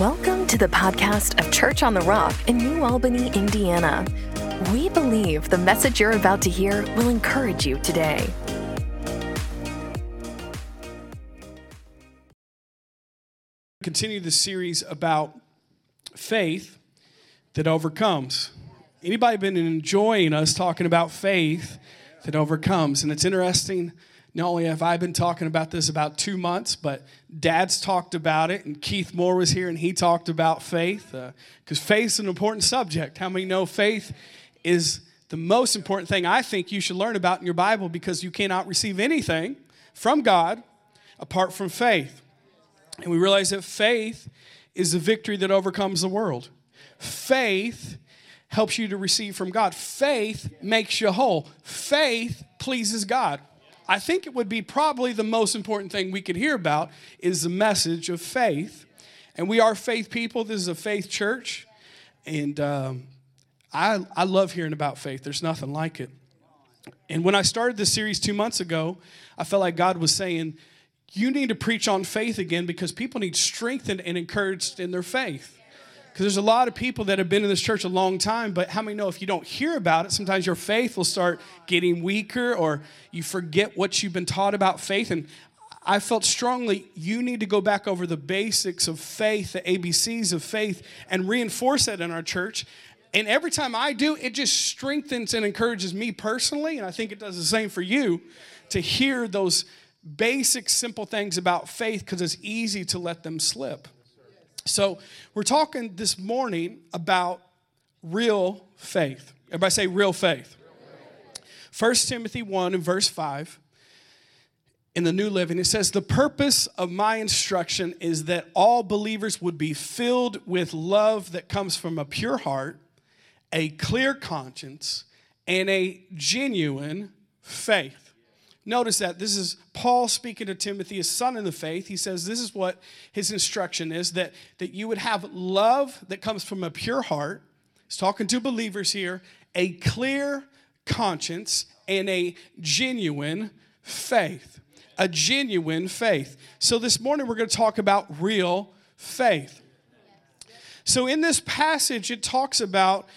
Welcome to the podcast of Church on the Rock in New Albany, Indiana. We believe the message you're about to hear will encourage you today. Continue the series about faith that overcomes. Anybody been enjoying us talking about faith that overcomes? And it's interesting not only have I been talking about this about two months, but Dad's talked about it, and Keith Moore was here and he talked about faith because uh, faith is an important subject. How many know faith is the most important thing I think you should learn about in your Bible because you cannot receive anything from God apart from faith. And we realize that faith is the victory that overcomes the world. Faith helps you to receive from God. Faith makes you whole. Faith pleases God. I think it would be probably the most important thing we could hear about is the message of faith. And we are faith people. This is a faith church. And um, I, I love hearing about faith. There's nothing like it. And when I started this series two months ago, I felt like God was saying, You need to preach on faith again because people need strengthened and encouraged in their faith. Because there's a lot of people that have been in this church a long time, but how many know if you don't hear about it, sometimes your faith will start getting weaker or you forget what you've been taught about faith. And I felt strongly you need to go back over the basics of faith, the ABCs of faith, and reinforce that in our church. And every time I do, it just strengthens and encourages me personally, and I think it does the same for you to hear those basic, simple things about faith because it's easy to let them slip. So, we're talking this morning about real faith. Everybody say real faith. 1 Timothy 1 and verse 5 in the New Living, it says, The purpose of my instruction is that all believers would be filled with love that comes from a pure heart, a clear conscience, and a genuine faith. Notice that this is Paul speaking to Timothy, his son in the faith. He says this is what his instruction is that, that you would have love that comes from a pure heart. He's talking to believers here, a clear conscience, and a genuine faith. A genuine faith. So this morning we're going to talk about real faith. So in this passage, it talks about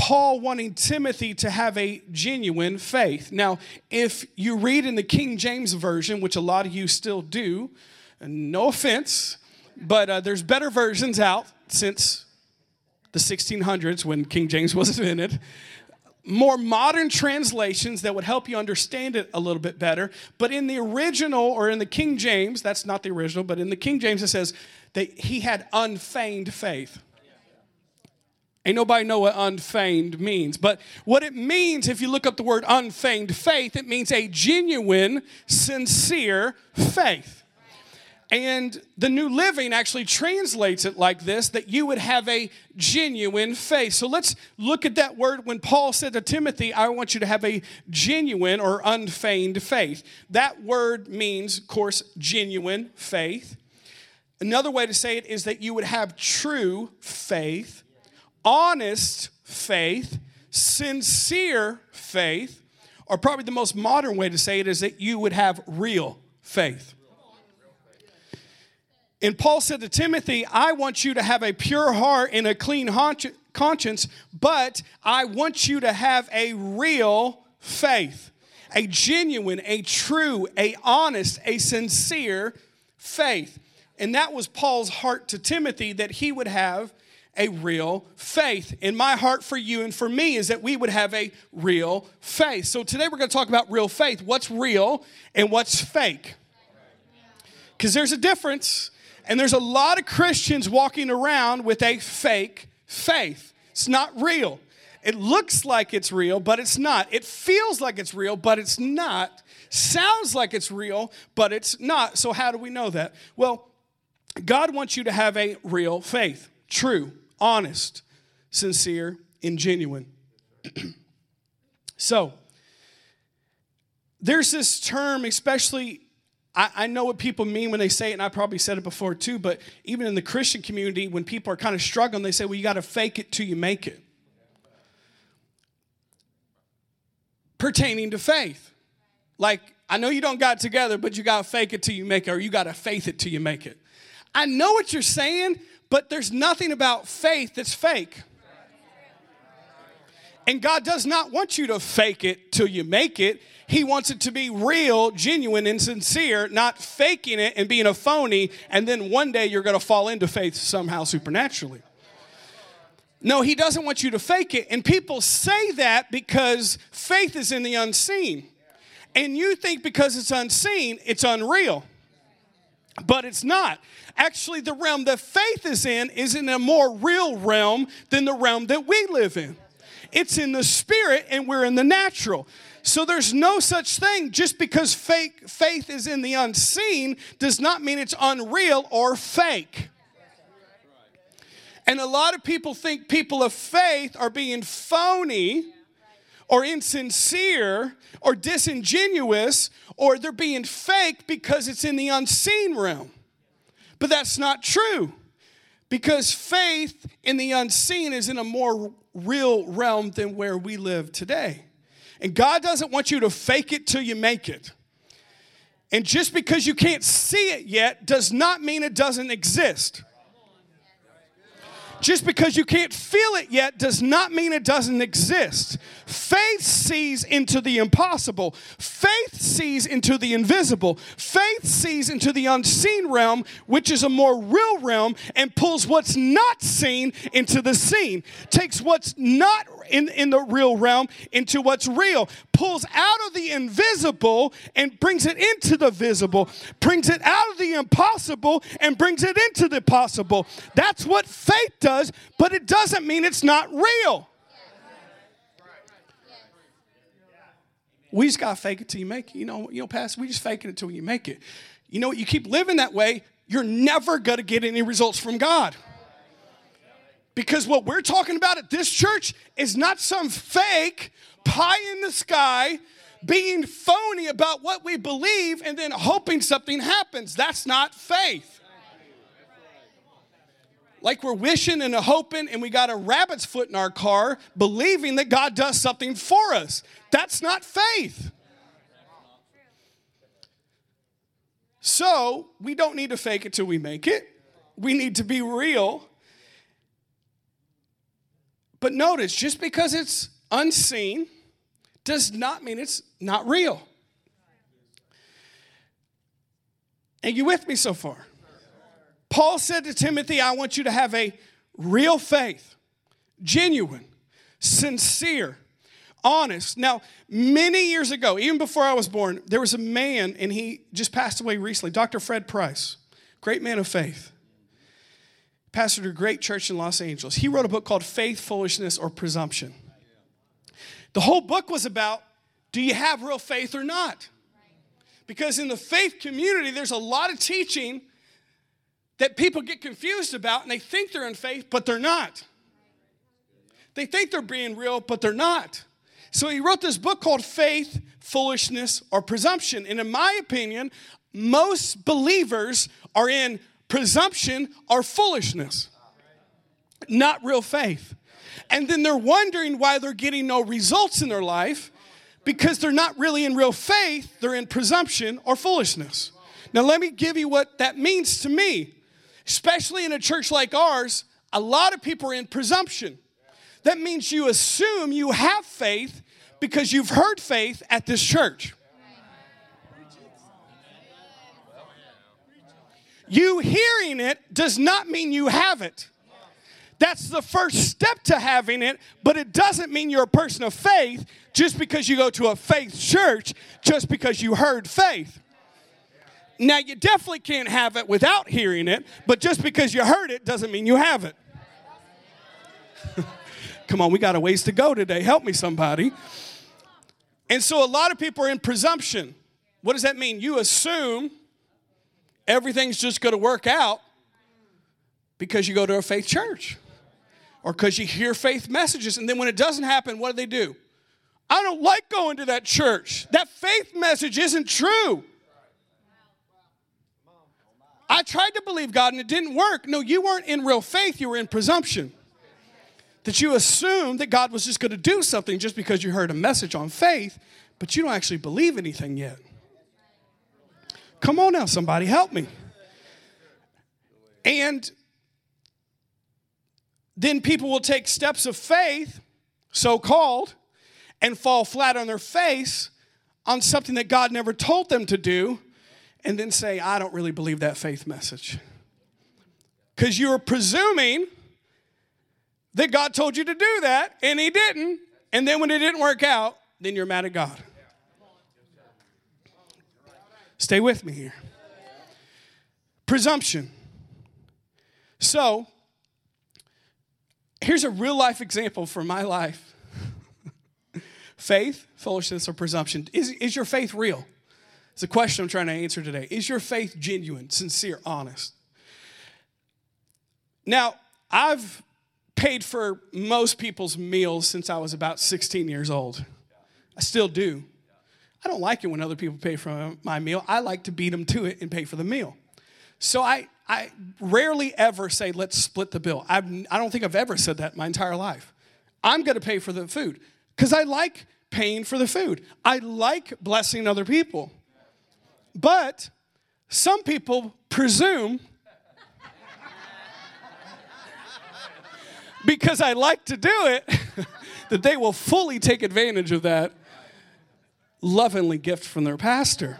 Paul wanting Timothy to have a genuine faith. Now, if you read in the King James Version, which a lot of you still do, no offense, but uh, there's better versions out since the 1600s when King James was invented. More modern translations that would help you understand it a little bit better. But in the original, or in the King James, that's not the original, but in the King James, it says that he had unfeigned faith. Ain't nobody know what unfeigned means. But what it means, if you look up the word unfeigned faith, it means a genuine, sincere faith. And the New Living actually translates it like this that you would have a genuine faith. So let's look at that word when Paul said to Timothy, I want you to have a genuine or unfeigned faith. That word means, of course, genuine faith. Another way to say it is that you would have true faith honest faith, sincere faith, or probably the most modern way to say it is that you would have real faith. And Paul said to Timothy, I want you to have a pure heart and a clean conscience, but I want you to have a real faith, a genuine, a true, a honest, a sincere faith. And that was Paul's heart to Timothy that he would have a real faith. And my heart for you and for me is that we would have a real faith. So today we're going to talk about real faith. What's real and what's fake? Because there's a difference. And there's a lot of Christians walking around with a fake faith. It's not real. It looks like it's real, but it's not. It feels like it's real, but it's not. Sounds like it's real, but it's not. So, how do we know that? Well, God wants you to have a real faith true, honest, sincere, and genuine. so, there's this term, especially, I, I, know what people mean when they say it, and I probably said it before too, but even in the Christian community, when people are kind of struggling, they say, well, you got to fake it till you make it. Pertaining to faith. Like, I know you don't got together, but you got to fake it till you make it, or you got to faith it till you make it. I know what you're saying, But there's nothing about faith that's fake. And God does not want you to fake it till you make it. He wants it to be real, genuine, and sincere, not faking it and being a phony, and then one day you're going to fall into faith somehow supernaturally. No, He doesn't want you to fake it. And people say that because faith is in the unseen. And you think because it's unseen, it's unreal. But it's not. Actually, the realm that faith is in is in a more real realm than the realm that we live in. It's in the spirit and we're in the natural. So there's no such thing. Just because fake faith is in the unseen does not mean it's unreal or fake. And a lot of people think people of faith are being phony or insincere or disingenuous or they're being fake because it's in the unseen realm. But that's not true. Because faith in the unseen is in a more real realm than where we live today. And God doesn't want you to fake it till you make it. And just because you can't see it yet does not mean it doesn't exist. Just because you can't feel it yet does not mean it doesn't exist. Faith sees into the impossible. Faith sees into the invisible. Faith sees into the unseen realm, which is a more real realm, and pulls what's not seen into the seen. Takes what's not in, in the real realm into what's real, pulls out of the invisible and brings it into the visible, brings it out of the impossible and brings it into the possible. That's what faith does, but it doesn't mean it's not real. We just gotta fake it till you make it. You know, you know, Pastor, we just fake it until you make it. You know what? You keep living that way, you're never gonna get any results from God. Because what we're talking about at this church is not some fake pie in the sky being phony about what we believe and then hoping something happens. That's not faith. Like we're wishing and hoping, and we got a rabbit's foot in our car, believing that God does something for us. That's not faith. So we don't need to fake it till we make it. We need to be real but notice, just because it's unseen does not mean it's not real. Are you with me so far? Paul said to Timothy, I want you to have a real faith, genuine, sincere, honest. Now, many years ago, even before I was born, there was a man, and he just passed away recently, Dr. Fred Price, great man of faith pastored a great church in Los Angeles. He wrote a book called Faith, Foolishness, or Presumption. The whole book was about do you have real faith or not? Because in the faith community, there's a lot of teaching that people get confused about and they think they're in faith, but they're not. They think they're being real, but they're not. So he wrote this book called Faith, Foolishness, or Presumption. And in my opinion, most believers are in presumption or foolishness, not real faith. And then they're wondering why they're getting no results in their life because they're not really in real faith, they're in presumption or foolishness. Now, let me give you what that means to me. Especially in a church like ours, a lot of people are in presumption. That means you assume you have faith because you've heard faith at this church. You hearing it does not mean you have it. That's the first step to having it, but it doesn't mean you're a person of faith just because you go to a faith church, just because you heard faith. Now, you definitely can't have it without hearing it, but just because you heard it doesn't mean you have it. Come on, we got a ways to go today. Help me, somebody. And so, a lot of people are in presumption. What does that mean? You assume everything's just going to work out because you go to a faith church or because you hear faith messages. And then when it doesn't happen, what do they do? I don't like going to that church. That faith message isn't true. I tried to believe God and it didn't work. No, you weren't in real faith, you were in presumption. That you assumed that God was just going to do something just because you heard a message on faith, but you don't actually believe anything yet. Come on now, somebody, help me. And then people will take steps of faith, so called, and fall flat on their face on something that God never told them to do, and then say, I don't really believe that faith message. Because you're presuming that God told you to do that, and He didn't. And then when it didn't work out, then you're mad at God. Stay with me here. Presumption. So, here's a real life example from my life faith, foolishness, or presumption. Is, is your faith real? It's a question I'm trying to answer today. Is your faith genuine, sincere, honest? Now, I've paid for most people's meals since I was about 16 years old. I still do. I don't like it when other people pay for my meal. I like to beat them to it and pay for the meal. So I, I rarely ever say, let's split the bill. I've, I don't think I've ever said that my entire life. I'm going to pay for the food because I like paying for the food. I like blessing other people. But some people presume because I like to do it that they will fully take advantage of that lovingly gift from their pastor.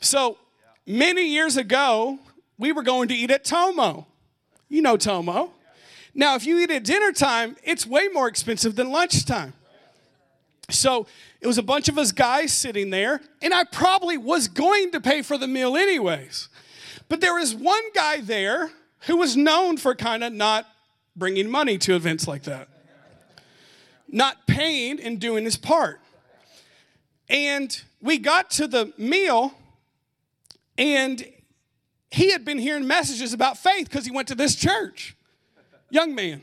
So many years ago, we were going to eat at Tomo. You know Tomo. Now, if you eat at dinner time, it's way more expensive than lunchtime. So it was a bunch of us guys sitting there, and I probably was going to pay for the meal anyways. But there was one guy there who was known for kind of not bringing money to events like that, not paying and doing his part. And we got to the meal, and he had been hearing messages about faith because he went to this church, young man.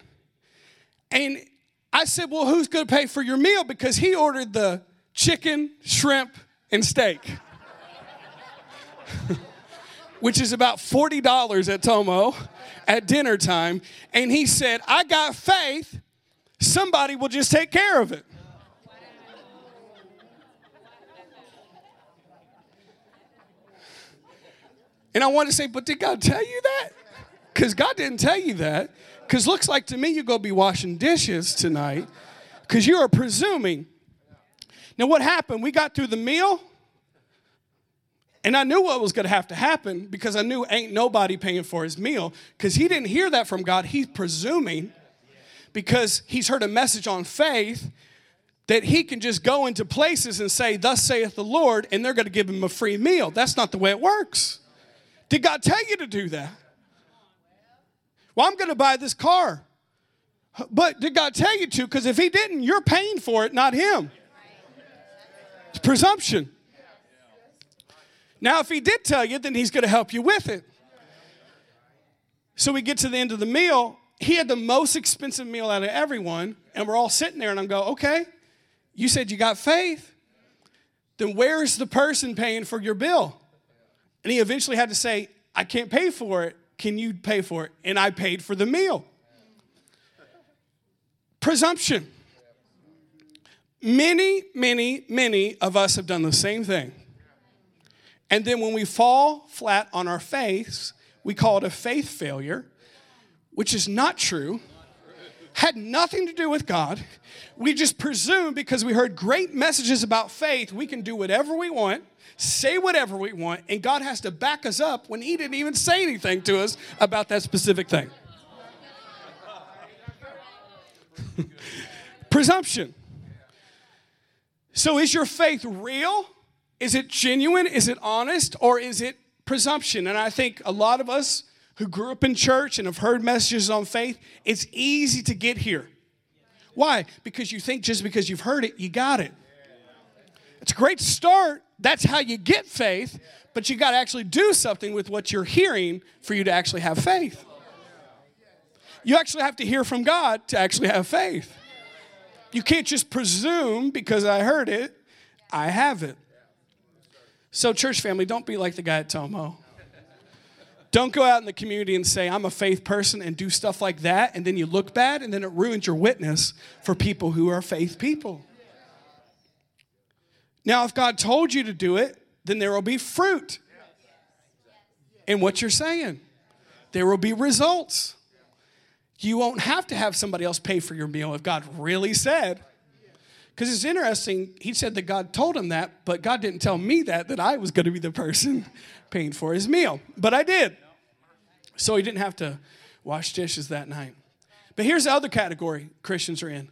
And I said, Well, who's going to pay for your meal? Because he ordered the chicken, shrimp, and steak, which is about $40 at Tomo at dinner time. And he said, I got faith, somebody will just take care of it. And I want to say, but did God tell you that? Because God didn't tell you that. Because looks like to me you're going to be washing dishes tonight because you are presuming. Now, what happened? We got through the meal, and I knew what was going to have to happen because I knew ain't nobody paying for his meal because he didn't hear that from God. He's presuming because he's heard a message on faith that he can just go into places and say, Thus saith the Lord, and they're going to give him a free meal. That's not the way it works. Did God tell you to do that? Well, I'm going to buy this car. But did God tell you to? Because if He didn't, you're paying for it, not Him. It's presumption. Now, if He did tell you, then He's going to help you with it. So we get to the end of the meal. He had the most expensive meal out of everyone, and we're all sitting there, and I'm go, okay, you said you got faith. Then where's the person paying for your bill? And he eventually had to say, I can't pay for it can you pay for it? And I paid for the meal. Presumption. Many, many, many of us have done the same thing. And then when we fall flat on our face, we call it a faith failure, which is not true, had nothing to do with God. We just presume because we heard great messages about faith, we can do whatever we want say whatever we want, and God has to back us up when He didn't even say anything to us about that specific thing. Presumption. So, is your faith real? Is it genuine? Is it honest? Or is it presumption? And I think a lot of us who grew up in church and have heard messages on faith, it's easy to get here. Why? Because you think just because you've heard it, you got it. It's a great start, that's how you get faith, but you got to actually do something with what you're hearing for you to actually have faith. You actually have to hear from God to actually have faith. You can't just presume because I heard it, I have it. So, church family, don't be like the guy at Tomo. Don't go out in the community and say, I'm a faith person and do stuff like that, and then you look bad, and then it ruins your witness for people who are faith people. Now, if God told you to do it, then there will be fruit in what you're saying. There will be results. you won't have to have somebody else pay for your meal if God really said. Because it's interesting, he said that God told him that, but God didn't tell me that, that I was going to be the person paying for his meal. But I did. So he didn't have to wash dishes that night. But here's the other category Christians are in,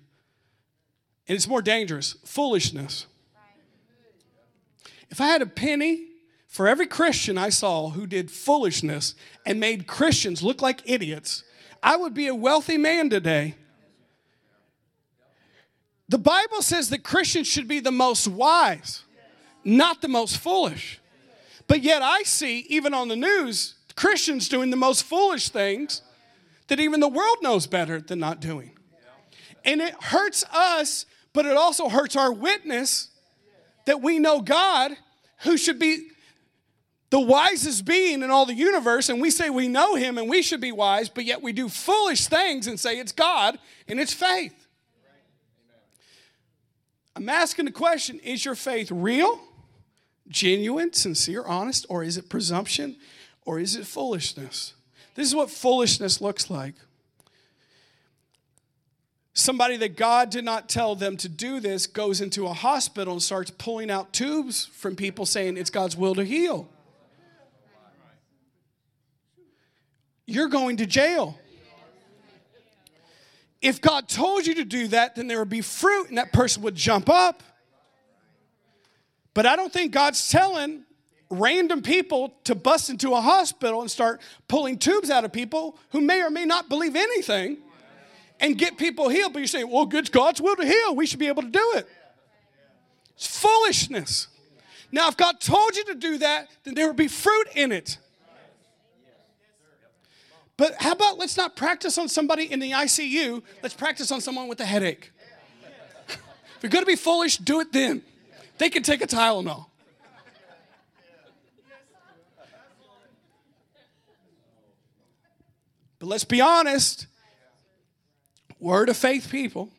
and it's more dangerous foolishness. If I had a penny for every Christian I saw who did foolishness and made Christians look like idiots, I would be a wealthy man today. The Bible says that Christians should be the most wise, not the most foolish. But yet I see, even on the news, Christians doing the most foolish things that even the world knows better than not doing. And it hurts us, but it also hurts our witness that we know God, who should be the wisest being in all the universe, and we say we know him and we should be wise, but yet we do foolish things and say it's God and it's faith. I'm asking the question is your faith real, genuine, sincere, honest, or is it presumption, or is it foolishness? This is what foolishness looks like. Somebody that God did not tell them to do this goes into a hospital and starts pulling out tubes from people saying it's God's will to heal. You're going to jail. If God told you to do that, then there would be fruit and that person would jump up. But I don't think God's telling random people to bust into a hospital and start pulling tubes out of people who may or may not believe anything and get people healed. But you're saying, well, it's God's will to heal. We should be able to do it. It's foolishness. Now, if God told you to do that, then there would be fruit in it. But how about let's not practice on somebody in the ICU, let's practice on someone with a headache. if you're gonna be foolish, do it then. They can take a Tylenol. But let's be honest, word of faith people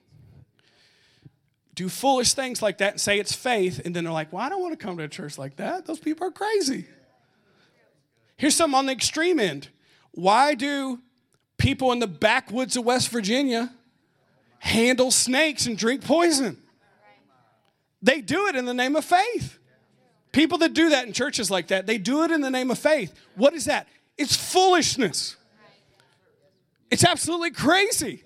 do foolish things like that and say it's faith, and then they're like, well, I don't want to come to a church like that. Those people are crazy. Here's some on the extreme end. Why do people in the backwoods of West Virginia handle snakes and drink poison? They do it in the name of faith. People that do that in churches like that, they do it in the name of faith. What is that? It's foolishness. It's absolutely crazy.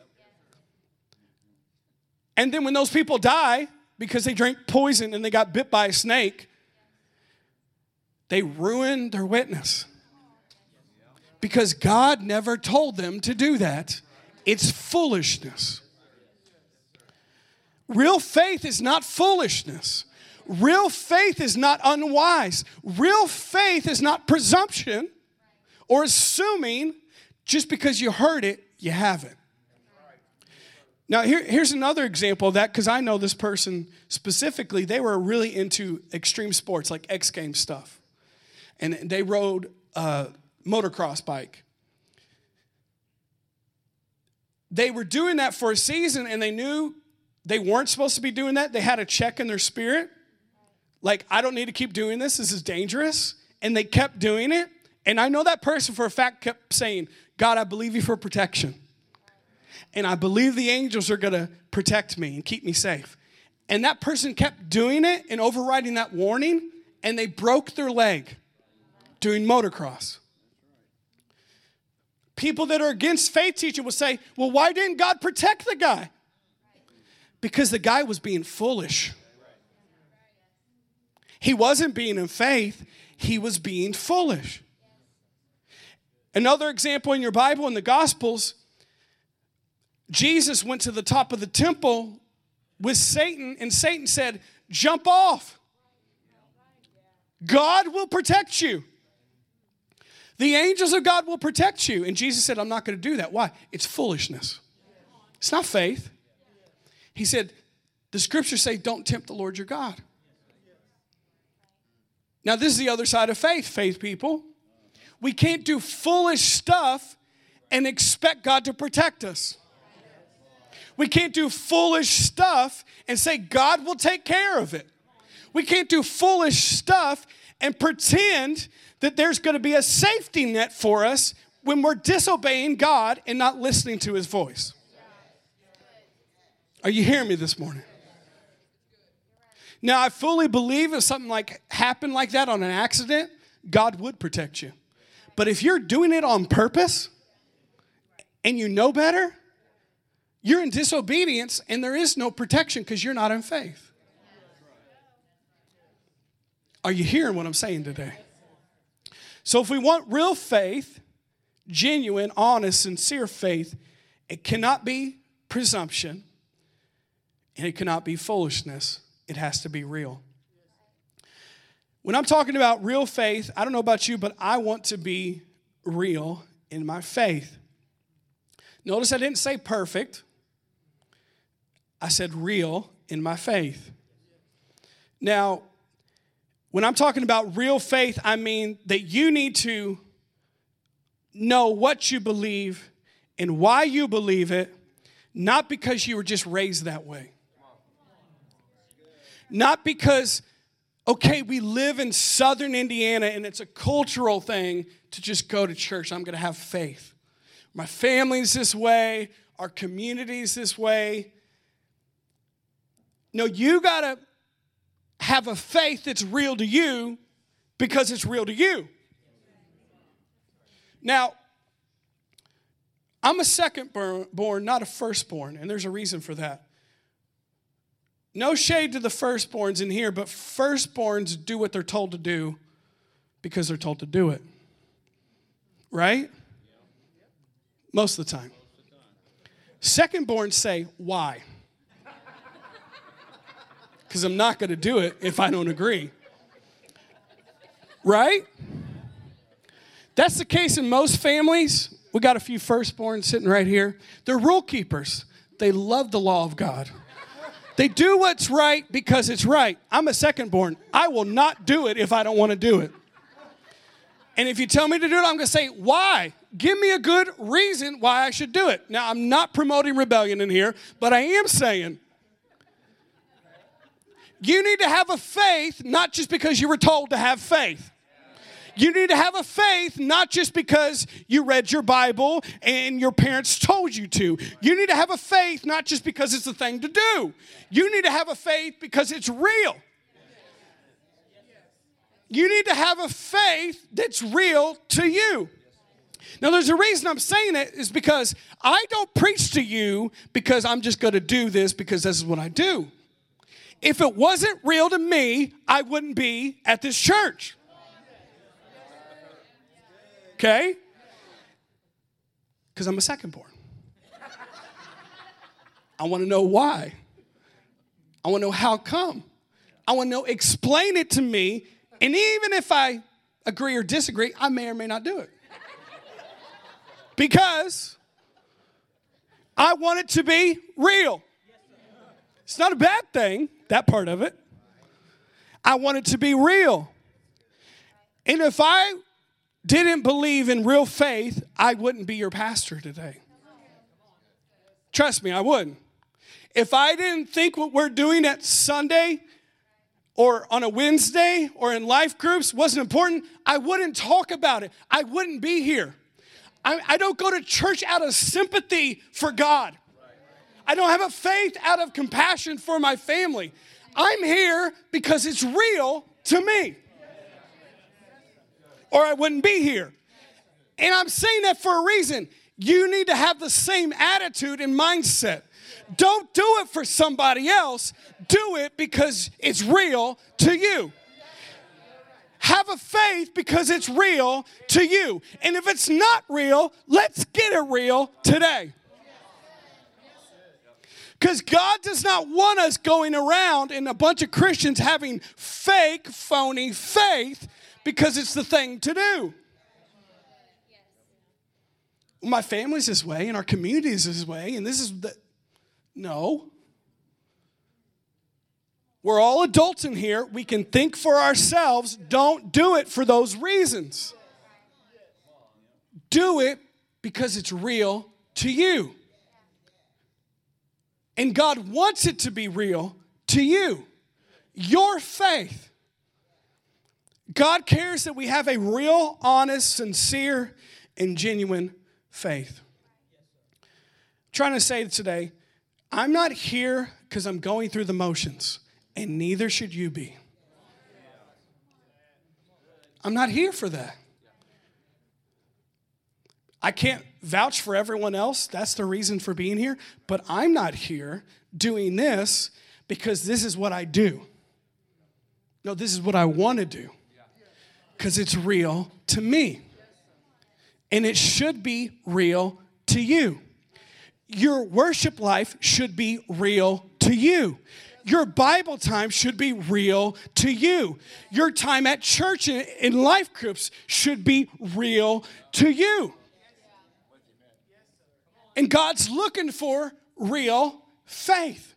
And then when those people die because they drank poison and they got bit by a snake, they ruin their witness. Because God never told them to do that. It's foolishness. Real faith is not foolishness. Real faith is not unwise. Real faith is not presumption or assuming just because you heard it, you have it. Now, here, here's another example of that because I know this person specifically. They were really into extreme sports like X Games stuff. And they rode a motocross bike. They were doing that for a season and they knew they weren't supposed to be doing that. They had a check in their spirit. Like, I don't need to keep doing this. This is dangerous. And they kept doing it. And I know that person for a fact kept saying, God, I believe you for protection. And I believe the angels are going to protect me and keep me safe. And that person kept doing it and overriding that warning, and they broke their leg doing motocross. People that are against faith teaching will say, Well, why didn't God protect the guy? Because the guy was being foolish. He wasn't being in faith, he was being foolish. Another example in your Bible, in the Gospels, Jesus went to the top of the temple with Satan, and Satan said, Jump off. God will protect you. The angels of God will protect you. And Jesus said, I'm not going to do that. Why? It's foolishness. It's not faith. He said, The scriptures say, Don't tempt the Lord your God. Now, this is the other side of faith, faith people. We can't do foolish stuff and expect God to protect us. We can't do foolish stuff and say God will take care of it. We can't do foolish stuff and pretend that there's going to be a safety net for us when we're disobeying God and not listening to his voice. Are you hearing me this morning? Now, I fully believe if something like happened like that on an accident, God would protect you. But if you're doing it on purpose and you know better, you're in disobedience and there is no protection because you're not in faith. Are you hearing what I'm saying today? So, if we want real faith, genuine, honest, sincere faith, it cannot be presumption and it cannot be foolishness. It has to be real. When I'm talking about real faith, I don't know about you, but I want to be real in my faith. Notice I didn't say perfect, I said real in my faith. Now, when I'm talking about real faith, I mean that you need to know what you believe and why you believe it, not because you were just raised that way. Not because, okay, we live in southern Indiana and it's a cultural thing to just go to church. I'm going to have faith. My family's this way, our community's this way. No, you got to have a faith that's real to you because it's real to you. Now, I'm a second born, not a firstborn, and there's a reason for that. No shade to the firstborns in here, but firstborns do what they're told to do because they're told to do it. Right? Most of the time. Secondborns say, why? Because I'm not going to do it if I don't agree. Right? That's the case in most families. We got a few firstborns sitting right here. They're rule keepers. They love the law of God. They do what's right because it's right. I'm a second born. I will not do it if I don't want to do it. And if you tell me to do it, I'm going to say, why? Give me a good reason why I should do it. Now, I'm not promoting rebellion in here, but I am saying you need to have a faith not just because you were told to have faith. You need to have a faith not just because you read your Bible and your parents told you to. You need to have a faith not just because it's a thing to do. You need to have a faith because it's real. You need to have a faith that's real to you. Now, there's a reason I'm saying it is because I don't preach to you because I'm just going to do this because this is what I do. If it wasn't real to me, I wouldn't be at this church. Okay? Because I'm a second born. I want to know why. I want to know how come. I want to know, explain it to me. And even if I agree or disagree, I may or may not do it. Because I want it to be real. It's not a bad thing, that part of it. I want it to be real. And if I didn't believe in real faith, I wouldn't be your pastor today. Trust me, I wouldn't. If I didn't think what we're doing at Sunday or on a Wednesday or in life groups wasn't important, I wouldn't talk about it. I wouldn't be here. I, I don't go to church out of sympathy for God. I don't have a faith out of compassion for my family. I'm here because it's real to me or I wouldn't be here. And I'm saying that for a reason. You need to have the same attitude and mindset. Don't do it for somebody else, do it because it's real to you. Have a faith because it's real to you. And if it's not real, let's get it real today. Because God does not want us going around and a bunch of Christians having fake, phony faith because it's the thing to do. My family's this way, and our community is this way, and this is the. No. We're all adults in here. We can think for ourselves. Don't do it for those reasons. Do it because it's real to you. And God wants it to be real to you. Your faith. God cares that we have a real, honest, sincere, and genuine faith. I'm trying to say today, I'm not here because I'm going through the motions, and neither should you be. I'm not here for that. I can't vouch for everyone else. That's the reason for being here. But I'm not here doing this because this is what I do. No, this is what I want to do because it's real to me. And it should be real to you. Your worship life should be real to you. Your Bible time should be real to you. Your time at church and in life groups should be real to you. And God's looking for real faith,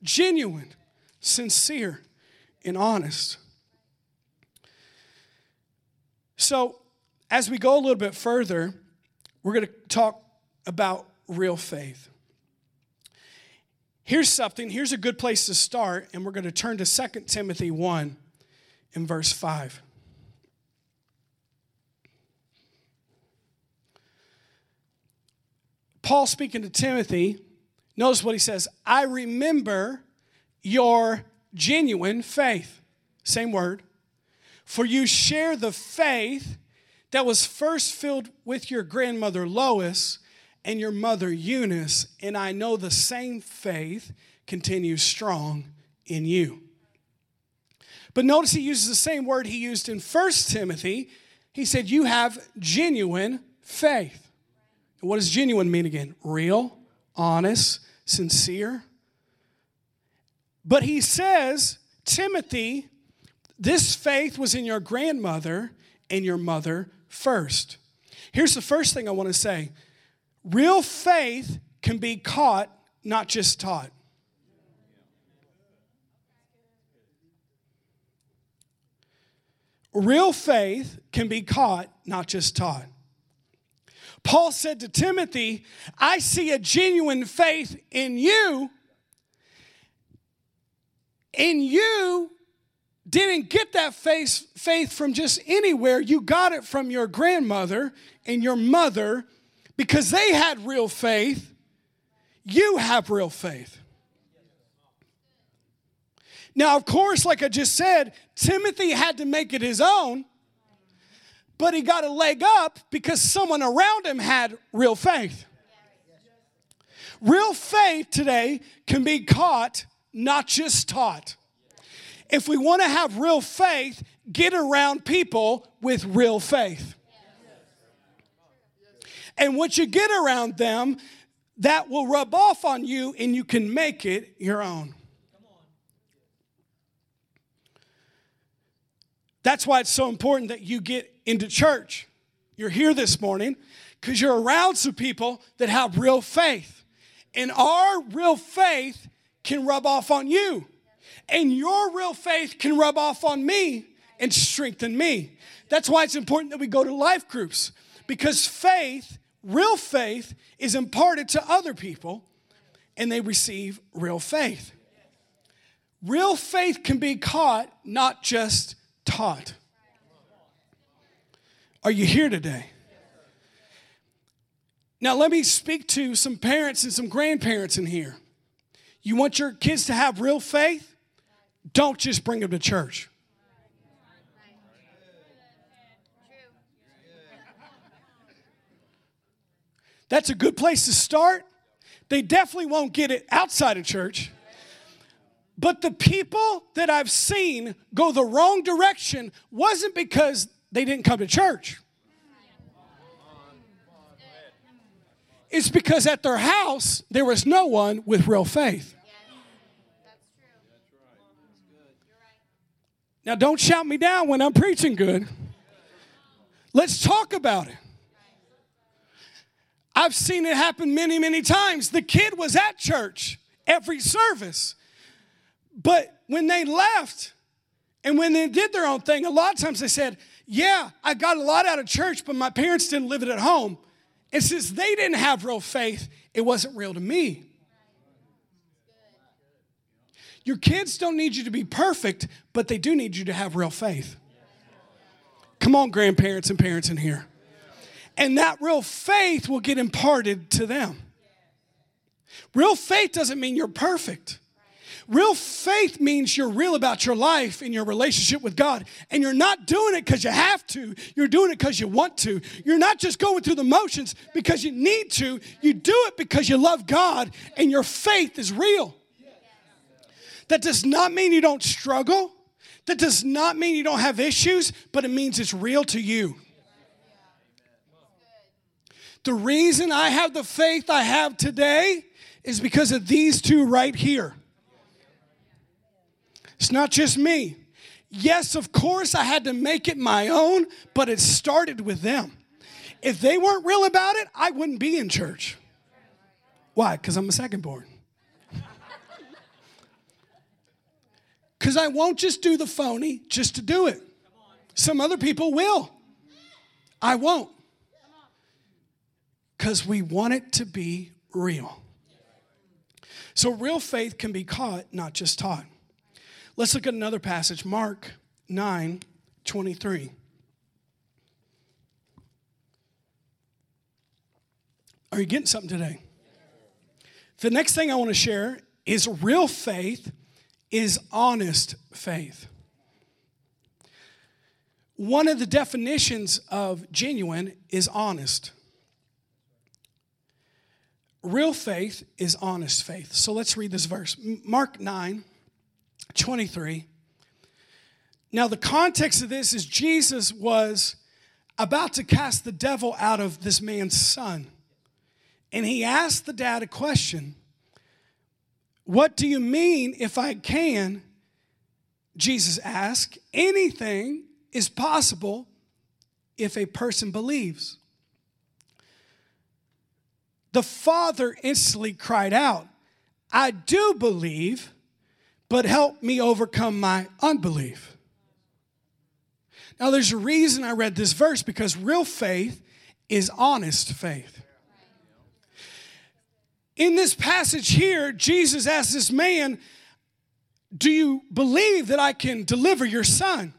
genuine, sincere, and honest. So, as we go a little bit further, we're going to talk about real faith. Here's something, here's a good place to start, and we're going to turn to 2 Timothy 1 in verse 5. Paul speaking to Timothy, notice what he says I remember your genuine faith. Same word. For you share the faith that was first filled with your grandmother Lois and your mother Eunice, and I know the same faith continues strong in you. But notice he uses the same word he used in 1 Timothy. He said, You have genuine faith. What does genuine mean again? Real, honest, sincere. But he says, Timothy, this faith was in your grandmother and your mother first. Here's the first thing I want to say real faith can be caught, not just taught. Real faith can be caught, not just taught. Paul said to Timothy, I see a genuine faith in you, in you didn't get that faith, faith from just anywhere. You got it from your grandmother and your mother because they had real faith. You have real faith. Now, of course, like I just said, Timothy had to make it his own, but he got a leg up because someone around him had real faith. Real faith today can be caught, not just taught. If we want to have real faith, get around people with real faith. And once you get around them, that will rub off on you and you can make it your own. That's why it's so important that you get into church. You're here this morning because you're around some people that have real faith. And our real faith can rub off on you. And your real faith can rub off on me and strengthen me. That's why it's important that we go to life groups because faith, real faith, is imparted to other people and they receive real faith. Real faith can be caught, not just taught. Are you here today? Now, let me speak to some parents and some grandparents in here. You want your kids to have real faith? Don't just bring them to church. That's a good place to start. They definitely won't get it outside of church. But the people that I've seen go the wrong direction wasn't because they didn't come to church. It's because at their house there was no one with real faith. Now, don't shout me down when I'm preaching good. Let's talk about it. I've seen it happen many, many times. The kid was at church every service, but when they left and when they did their own thing, a lot of times they said, Yeah, I got a lot out of church, but my parents didn't live it at home. And since they didn't have real faith, it wasn't real to me. Your kids don't need you to be perfect, but they do need you to have real faith. Come on, grandparents and parents in here. And that real faith will get imparted to them. Real faith doesn't mean you're perfect. Real faith means you're real about your life and your relationship with God. And you're not doing it because you have to, you're doing it because you want to. You're not just going through the motions because you need to, you do it because you love God and your faith is real. That does not mean you don't struggle. That does not mean you don't have issues, but it means it's real to you. The reason I have the faith I have today is because of these two right here. It's not just me. Yes, of course, I had to make it my own, but it started with them. If they weren't real about it, I wouldn't be in church. Why? Because I'm a second born. Because I won't just do the phony just to do it. Some other people will. I won't. Because we want it to be real. So, real faith can be caught, not just taught. Let's look at another passage, Mark 9 23. Are you getting something today? The next thing I want to share is real faith is honest faith. One of the definitions of genuine is honest. Real faith is honest faith. So let's read this verse. Mark 9, 23. Now, the context of this is Jesus was about to cast the devil out of this man's son. And he asked the dad a question what do you mean if I can? Jesus asked. Anything is possible if a person believes. The father instantly cried out, I do believe, but help me overcome my unbelief. Now, there's a reason I read this verse because real faith is honest faith. In this passage here, Jesus asks this man, Do you believe that I can deliver your son?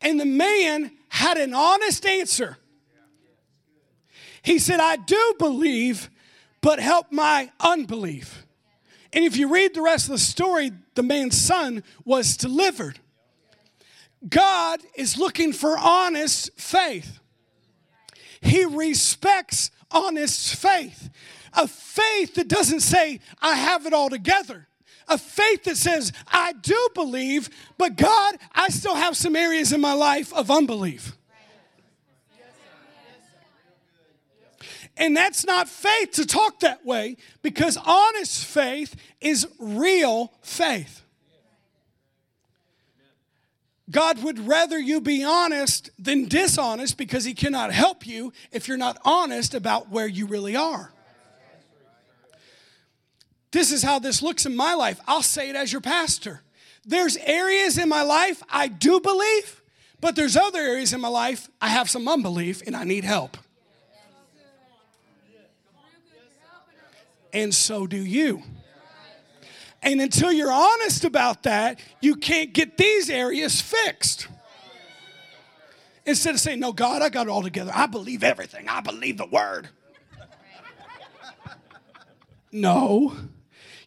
And the man had an honest answer. He said, I do believe, but help my unbelief. And if you read the rest of the story, the man's son was delivered. God is looking for honest faith. He respects honest faith. A faith that doesn't say, I have it all together. A faith that says, I do believe, but God, I still have some areas in my life of unbelief. And that's not faith to talk that way because honest faith is real faith. God would rather you be honest than dishonest because He cannot help you if you're not honest about where you really are. This is how this looks in my life. I'll say it as your pastor. There's areas in my life I do believe, but there's other areas in my life I have some unbelief and I need help. And so do you. And until you're honest about that, you can't get these areas fixed. Instead of saying, No, God, I got it all together. I believe everything. I believe the word. No.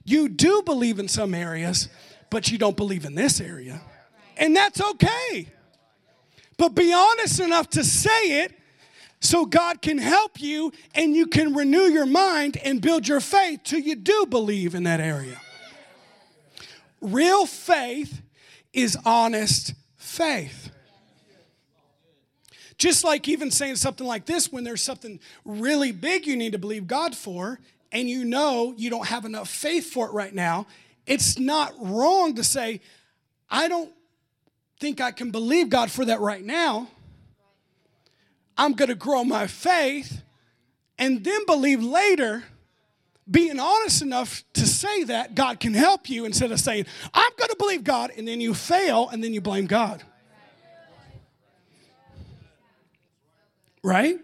You do believe in some areas, but you don't believe in this area. And that's okay. But be honest enough to say it so God can help you and you can renew your mind and build your faith till you do believe in that area. Real faith is honest faith. Just like even saying something like this when there's something really big you need to believe God for, and you know you don't have enough faith for it right now, it's not wrong to say, I don't think I can believe God for that right now. I'm going to grow my faith and then believe later. Being honest enough to say that God can help you instead of saying, I'm going to believe God, and then you fail and then you blame God. Right?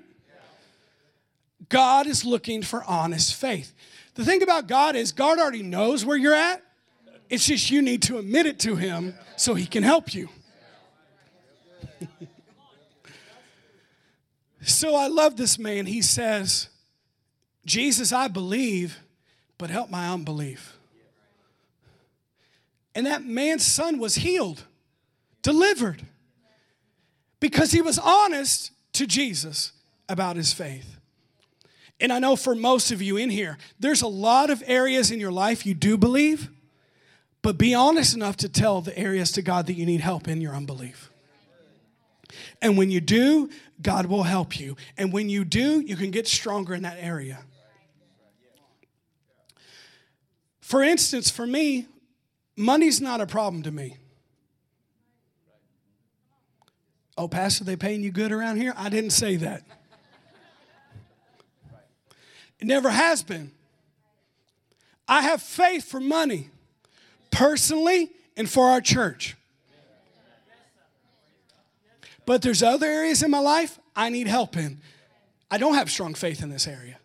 God is looking for honest faith. The thing about God is, God already knows where you're at. It's just you need to admit it to Him so He can help you. So I love this man. He says, Jesus, I believe, but help my unbelief. And that man's son was healed, delivered, because he was honest to Jesus about his faith. And I know for most of you in here, there's a lot of areas in your life you do believe, but be honest enough to tell the areas to God that you need help in your unbelief. And when you do, God will help you. And when you do, you can get stronger in that area. For instance, for me, money's not a problem to me. Oh, Pastor, they paying you good around here? I didn't say that. It never has been. I have faith for money, personally and for our church. But there's other areas in my life I need help in. I don't have strong faith in this area.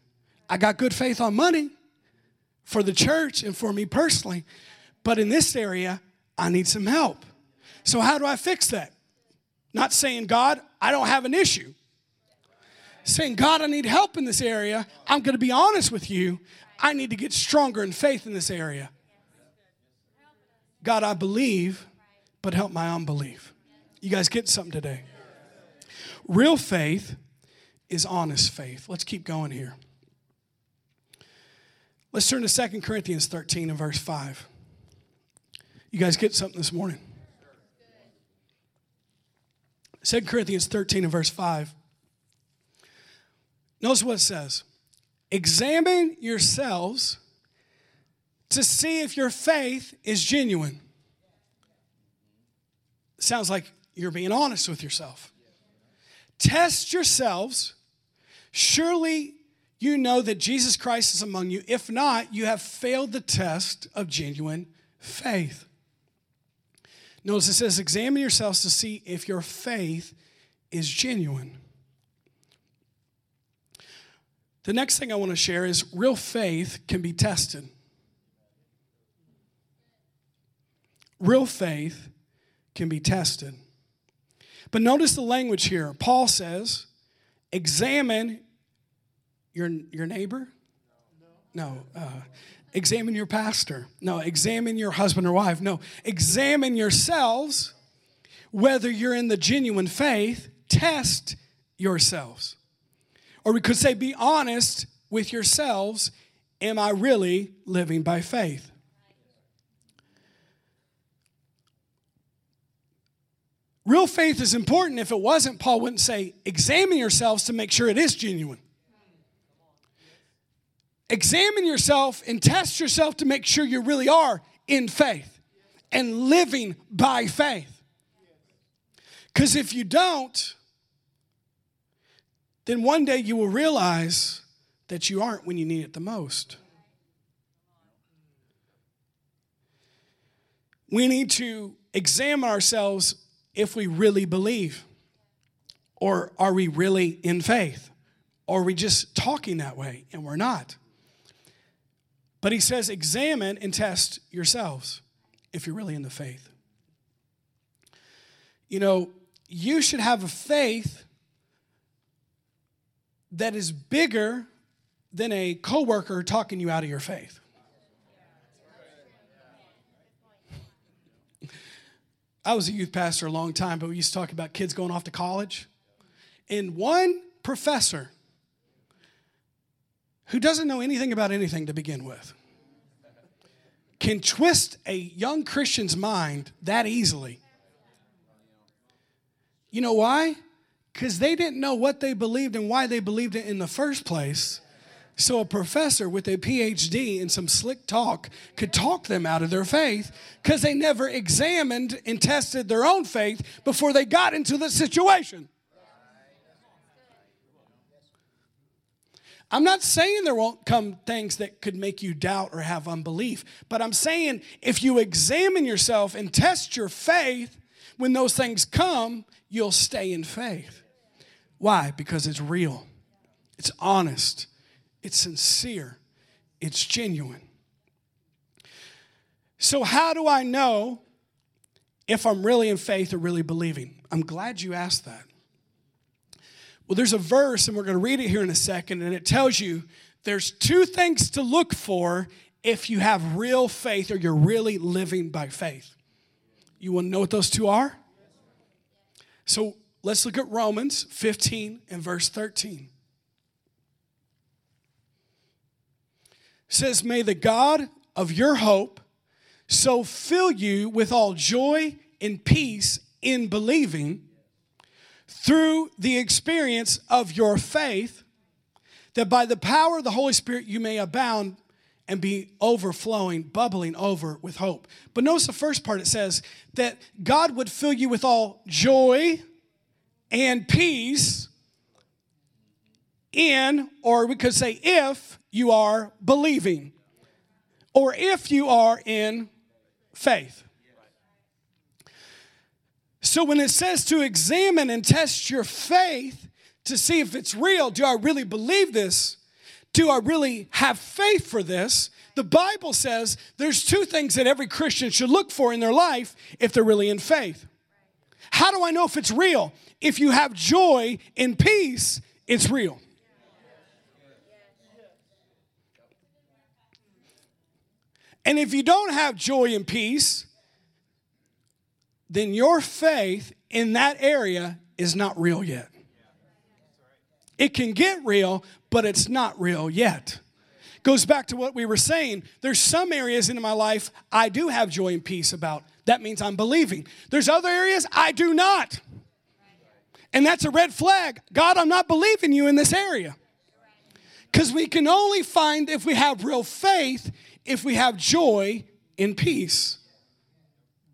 I got good faith on money for the church and for me personally, but in this area, I need some help. So, how do I fix that? Not saying, God, I don't have an issue saying, God, I need help in this area. I'm going to be honest with you. I need to get stronger in faith in this area. God, I believe, but help my unbelief. You guys get something today. Real faith is honest faith. Let's keep going here. Let's turn to Second Corinthians 13 and verse 5. You guys get something this morning. Second Corinthians 13 and verse 5. Notice what it says Examine yourselves to see if your faith is genuine. Sounds like you're being honest with yourself. Test yourselves. Surely you know that Jesus Christ is among you. If not, you have failed the test of genuine faith. Notice it says, Examine yourselves to see if your faith is genuine. The next thing I want to share is real faith can be tested. Real faith can be tested. But notice the language here. Paul says, examine your, your neighbor? No. Uh, examine your pastor. No. Examine your husband or wife. No. Examine yourselves whether you're in the genuine faith. Test yourselves. Or we could say, be honest with yourselves. Am I really living by faith? Real faith is important. If it wasn't, Paul wouldn't say, examine yourselves to make sure it is genuine. Examine yourself and test yourself to make sure you really are in faith and living by faith. Because if you don't, then one day you will realize that you aren't when you need it the most. We need to examine ourselves if we really believe. Or are we really in faith? Or are we just talking that way and we're not? But he says, examine and test yourselves if you're really in the faith. You know, you should have a faith that is bigger than a coworker talking you out of your faith. I was a youth pastor a long time, but we used to talk about kids going off to college. And one professor who doesn't know anything about anything to begin with can twist a young Christian's mind that easily. You know why? Because they didn't know what they believed and why they believed it in the first place. So a professor with a PhD and some slick talk could talk them out of their faith because they never examined and tested their own faith before they got into the situation. I'm not saying there won't come things that could make you doubt or have unbelief, but I'm saying if you examine yourself and test your faith, when those things come, you'll stay in faith. Why? Because it's real, it's honest, it's sincere, it's genuine. So, how do I know if I'm really in faith or really believing? I'm glad you asked that. Well, there's a verse, and we're going to read it here in a second, and it tells you there's two things to look for if you have real faith or you're really living by faith. You want to know what those two are? So let's look at Romans 15 and verse 13. It says, May the God of your hope so fill you with all joy and peace in believing through the experience of your faith, that by the power of the Holy Spirit you may abound and be overflowing, bubbling over with hope. But notice the first part it says that God would fill you with all joy and peace in, or we could say, if you are believing, or if you are in faith. So when it says to examine and test your faith to see if it's real, do I really believe this? Do I really have faith for this? The Bible says there's two things that every Christian should look for in their life if they're really in faith. How do I know if it's real? If you have joy and peace, it's real. And if you don't have joy and peace, then your faith in that area is not real yet. It can get real, but it's not real yet. Goes back to what we were saying. There's some areas in my life I do have joy and peace about. That means I'm believing. There's other areas I do not. And that's a red flag. God, I'm not believing you in this area. Because we can only find if we have real faith, if we have joy and peace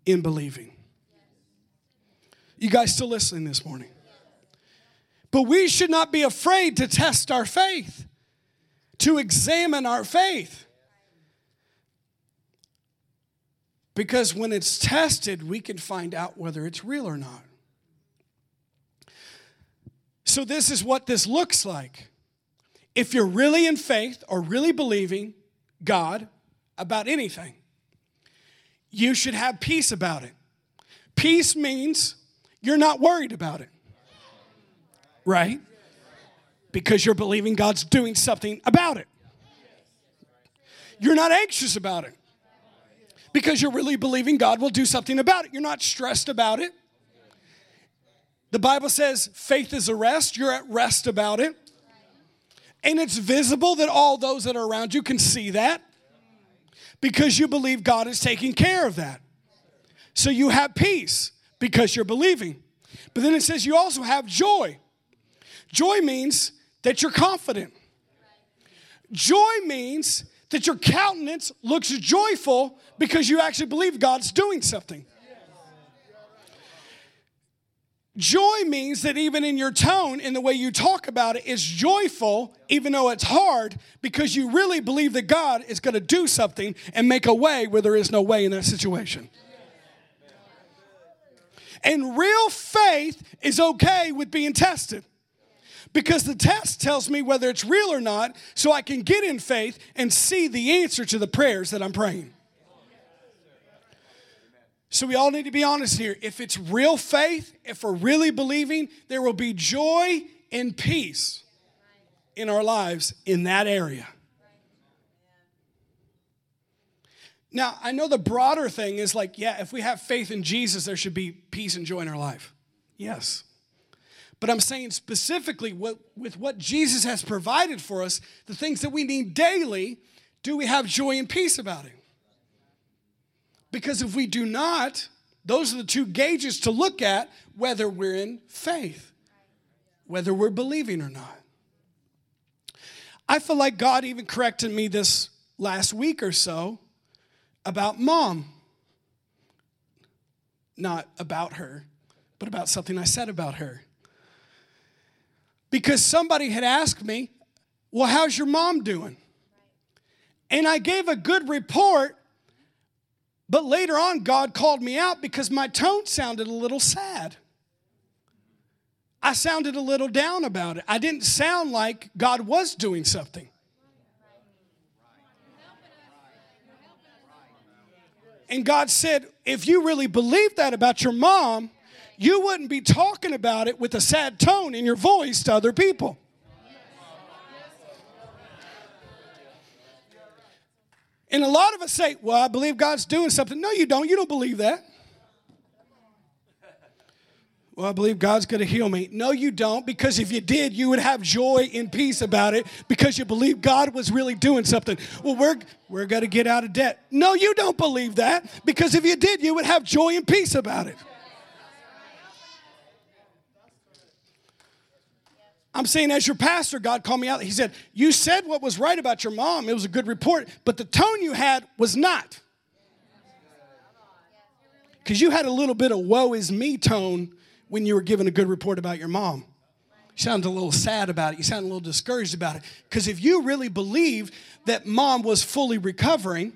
in believing. You guys still listening this morning? But we should not be afraid to test our faith, to examine our faith. Because when it's tested, we can find out whether it's real or not. So, this is what this looks like. If you're really in faith or really believing God about anything, you should have peace about it. Peace means you're not worried about it. Right? Because you're believing God's doing something about it. You're not anxious about it. Because you're really believing God will do something about it. You're not stressed about it. The Bible says faith is a rest. You're at rest about it. And it's visible that all those that are around you can see that because you believe God is taking care of that. So you have peace because you're believing. But then it says you also have joy. Joy means that you're confident. Joy means that your countenance looks joyful because you actually believe God's doing something. Joy means that even in your tone, in the way you talk about it, is joyful, even though it's hard, because you really believe that God is going to do something and make a way where there is no way in that situation. And real faith is okay with being tested because the test tells me whether it's real or not, so I can get in faith and see the answer to the prayers that I'm praying. So we all need to be honest here. If it's real faith, if we're really believing, there will be joy and peace in our lives in that area. Now, I know the broader thing is like, yeah, if we have faith in Jesus, there should be peace and joy in our life. Yes. But I'm saying specifically with what Jesus has provided for us, the things that we need daily, do we have joy and peace about it? Because if we do not, those are the two gauges to look at whether we're in faith, whether we're believing or not. I feel like God even corrected me this last week or so about mom. Not about her, but about something I said about her. Because somebody had asked me, Well, how's your mom doing? And I gave a good report, but later on, God called me out because my tone sounded a little sad. I sounded a little down about it. I didn't sound like God was doing something. And God said, if you really believe that about your mom, you wouldn't be talking about it with a sad tone in your voice to other people. And a lot of us say, Well, I believe God's doing something. No, you don't. You don't believe that. Well, I believe God's going to heal me. No, you don't, because if you did, you would have joy and peace about it because you believe God was really doing something. Well, we're, we're going to get out of debt. No, you don't believe that because if you did, you would have joy and peace about it. I'm saying, as your pastor, God called me out. He said, You said what was right about your mom. It was a good report, but the tone you had was not. Because you had a little bit of woe is me tone when you were giving a good report about your mom. You sounded a little sad about it. You sounded a little discouraged about it. Because if you really believed that mom was fully recovering,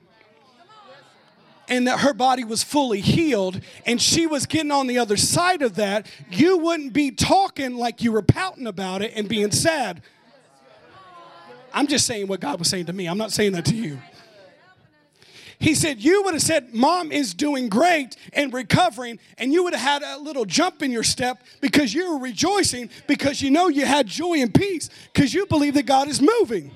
and that her body was fully healed and she was getting on the other side of that, you wouldn't be talking like you were pouting about it and being sad. I'm just saying what God was saying to me. I'm not saying that to you. He said, You would have said, Mom is doing great and recovering, and you would have had a little jump in your step because you were rejoicing because you know you had joy and peace because you believe that God is moving.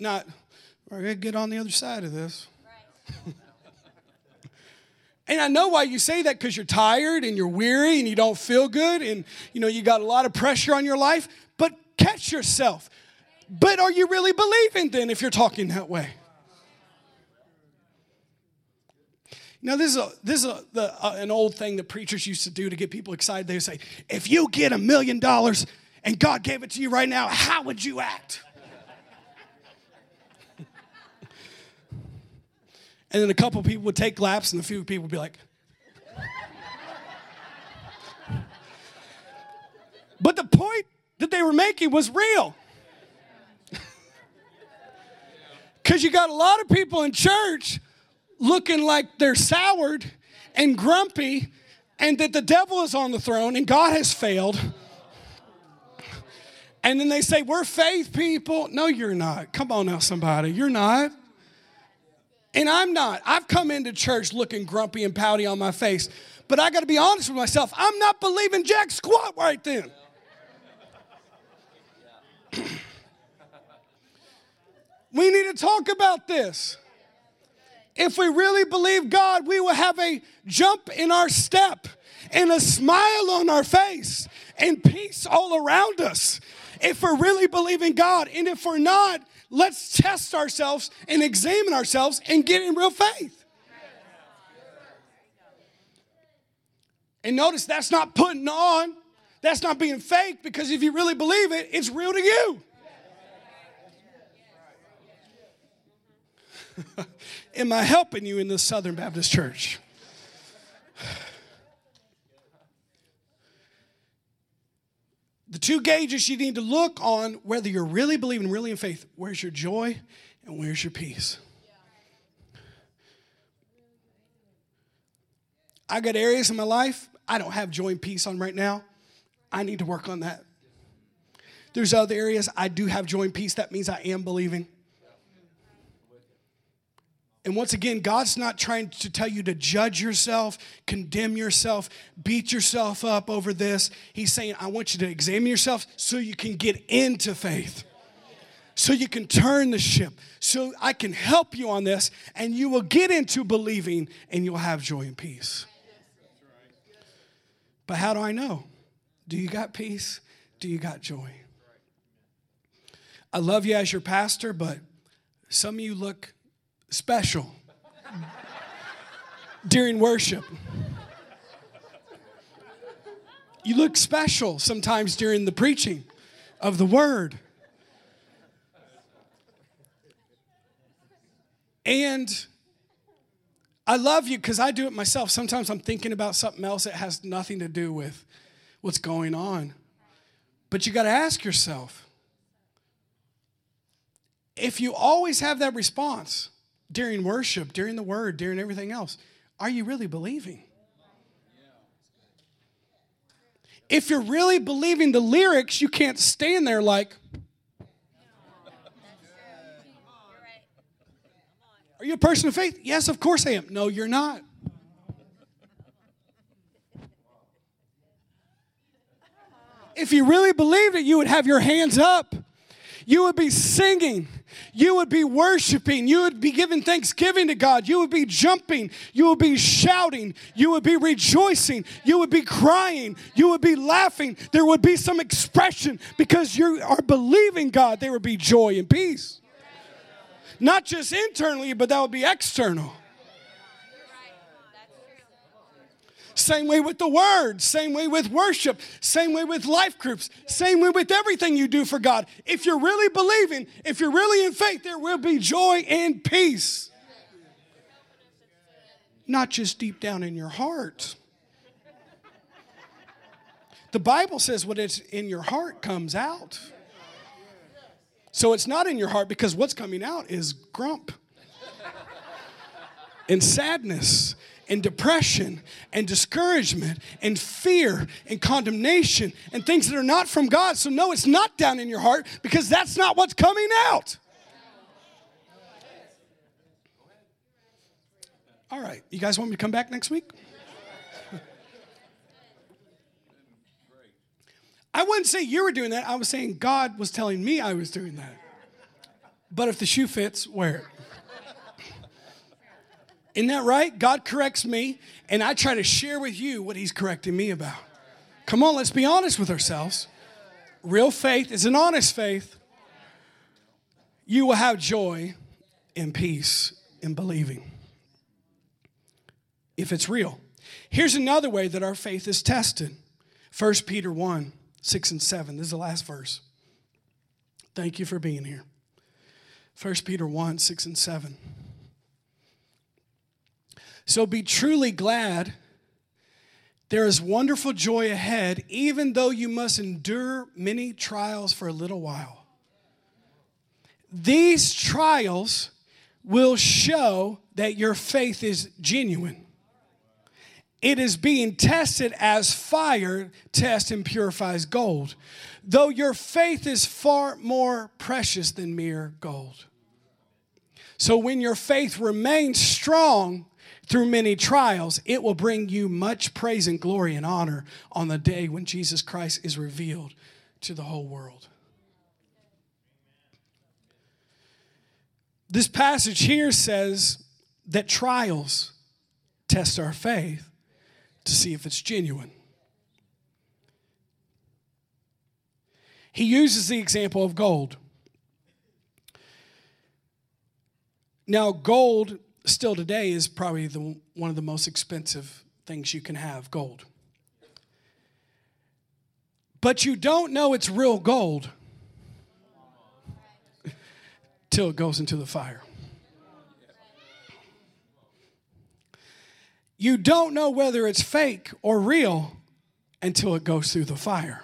Not, we're going to get on the other side of this. and I know why you say that because you're tired and you're weary and you don't feel good and you know you got a lot of pressure on your life, but catch yourself. But are you really believing then if you're talking that way? Now, this is, a, this is a, the, uh, an old thing that preachers used to do to get people excited. They would say, if you get a million dollars and God gave it to you right now, how would you act? And then a couple people would take laps, and a few people would be like, but the point that they were making was real. Because you got a lot of people in church looking like they're soured and grumpy, and that the devil is on the throne and God has failed. And then they say, We're faith people. No, you're not. Come on now, somebody. You're not. And I'm not. I've come into church looking grumpy and pouty on my face. But I got to be honest with myself. I'm not believing jack squat right then. we need to talk about this. If we really believe God, we will have a jump in our step and a smile on our face and peace all around us. If we're really believing God, and if we're not, let's test ourselves and examine ourselves and get in real faith. And notice that's not putting on, that's not being fake, because if you really believe it, it's real to you. Am I helping you in this Southern Baptist church? The two gauges you need to look on whether you're really believing, really in faith. Where's your joy and where's your peace? I got areas in my life I don't have joy and peace on right now. I need to work on that. There's other areas I do have joy and peace. That means I am believing. And once again, God's not trying to tell you to judge yourself, condemn yourself, beat yourself up over this. He's saying, I want you to examine yourself so you can get into faith, so you can turn the ship, so I can help you on this, and you will get into believing and you'll have joy and peace. But how do I know? Do you got peace? Do you got joy? I love you as your pastor, but some of you look special during worship. You look special sometimes during the preaching of the word. And I love you because I do it myself. Sometimes I'm thinking about something else that has nothing to do with what's going on. But you got to ask yourself if you always have that response, during worship, during the word, during everything else, are you really believing? If you're really believing the lyrics, you can't stand there like, Are you a person of faith? Yes, of course I am. No, you're not. If you really believed it, you would have your hands up. You would be singing. You would be worshiping. You would be giving thanksgiving to God. You would be jumping. You would be shouting. You would be rejoicing. You would be crying. You would be laughing. There would be some expression because you are believing God. There would be joy and peace. Not just internally, but that would be external. Same way with the word, same way with worship, same way with life groups, same way with everything you do for God. If you're really believing, if you're really in faith, there will be joy and peace. Not just deep down in your heart. The Bible says what is in your heart comes out. So it's not in your heart because what's coming out is grump and sadness and depression and discouragement and fear and condemnation and things that are not from God. So, no, it's not down in your heart because that's not what's coming out. All right, you guys want me to come back next week? I wouldn't say you were doing that. I was saying God was telling me I was doing that. But if the shoe fits, wear it. Isn't that right? God corrects me, and I try to share with you what He's correcting me about. Come on, let's be honest with ourselves. Real faith is an honest faith. You will have joy and peace in believing. If it's real. Here's another way that our faith is tested 1 Peter 1 6 and 7. This is the last verse. Thank you for being here. 1 Peter 1 6 and 7. So be truly glad. There is wonderful joy ahead, even though you must endure many trials for a little while. These trials will show that your faith is genuine. It is being tested as fire tests and purifies gold, though your faith is far more precious than mere gold. So when your faith remains strong, through many trials, it will bring you much praise and glory and honor on the day when Jesus Christ is revealed to the whole world. This passage here says that trials test our faith to see if it's genuine. He uses the example of gold. Now, gold still today is probably the, one of the most expensive things you can have gold. But you don't know it's real gold till it goes into the fire. You don't know whether it's fake or real until it goes through the fire.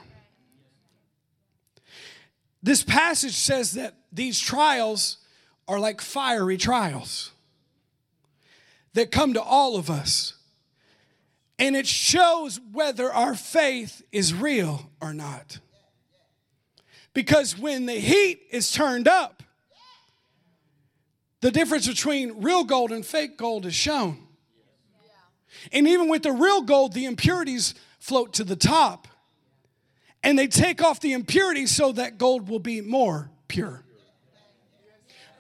This passage says that these trials are like fiery trials that come to all of us. And it shows whether our faith is real or not. Because when the heat is turned up, the difference between real gold and fake gold is shown. And even with the real gold, the impurities float to the top. And they take off the impurities so that gold will be more pure,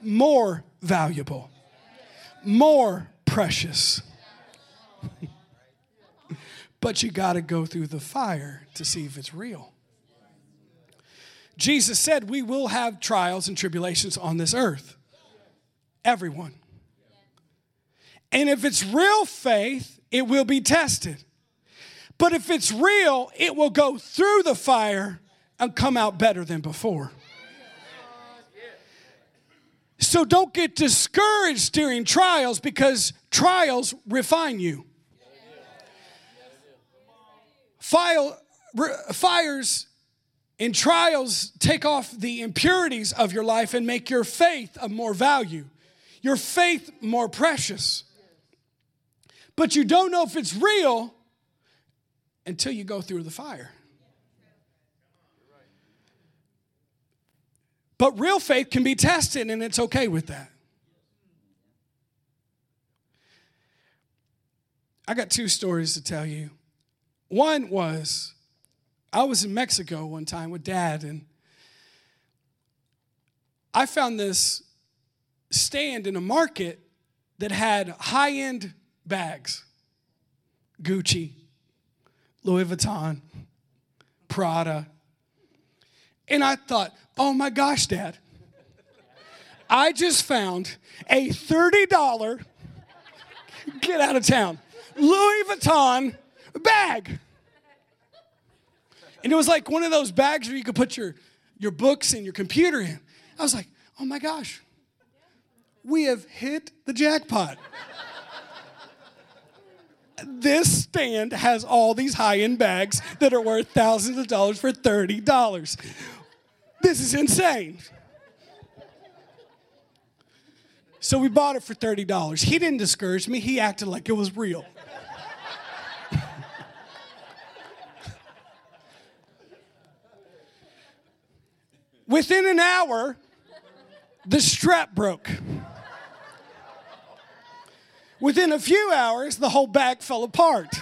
more valuable, more precious. but you got to go through the fire to see if it's real. Jesus said, We will have trials and tribulations on this earth. Everyone. And if it's real faith, it will be tested. But if it's real, it will go through the fire and come out better than before. So don't get discouraged during trials because trials refine you. Fire, fires and trials take off the impurities of your life and make your faith of more value, your faith more precious. But you don't know if it's real until you go through the fire. But real faith can be tested, and it's okay with that. I got two stories to tell you. One was I was in Mexico one time with dad, and I found this stand in a market that had high end bags Gucci, Louis Vuitton, Prada, and I thought, oh my gosh, dad, I just found a $30, get out of town, Louis Vuitton bag. And it was like one of those bags where you could put your, your books and your computer in. I was like, oh my gosh, we have hit the jackpot. this stand has all these high end bags that are worth thousands of dollars for $30. This is insane. So we bought it for $30. He didn't discourage me, he acted like it was real. Within an hour, the strap broke. Within a few hours, the whole bag fell apart.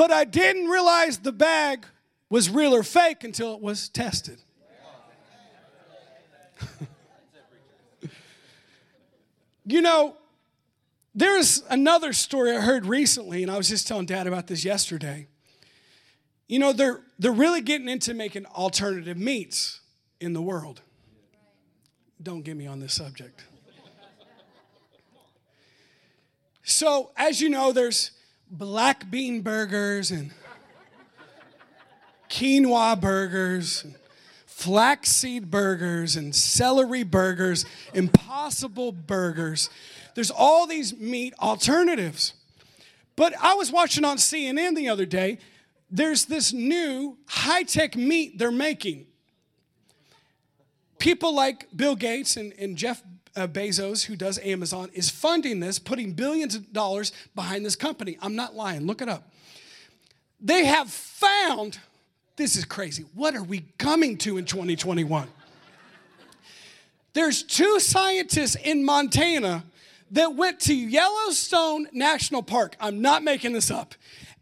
But I didn't realize the bag was real or fake until it was tested. you know, there's another story I heard recently, and I was just telling Dad about this yesterday. You know, they're, they're really getting into making alternative meats in the world. Don't get me on this subject. So, as you know, there's black bean burgers and quinoa burgers, and flaxseed burgers, and celery burgers, impossible burgers. There's all these meat alternatives. But I was watching on CNN the other day, there's this new high tech meat they're making people like Bill Gates and, and Jeff uh, Bezos, who does Amazon, is funding this, putting billions of dollars behind this company. I'm not lying, look it up. They have found, this is crazy, what are we coming to in 2021? There's two scientists in Montana that went to Yellowstone National Park. I'm not making this up.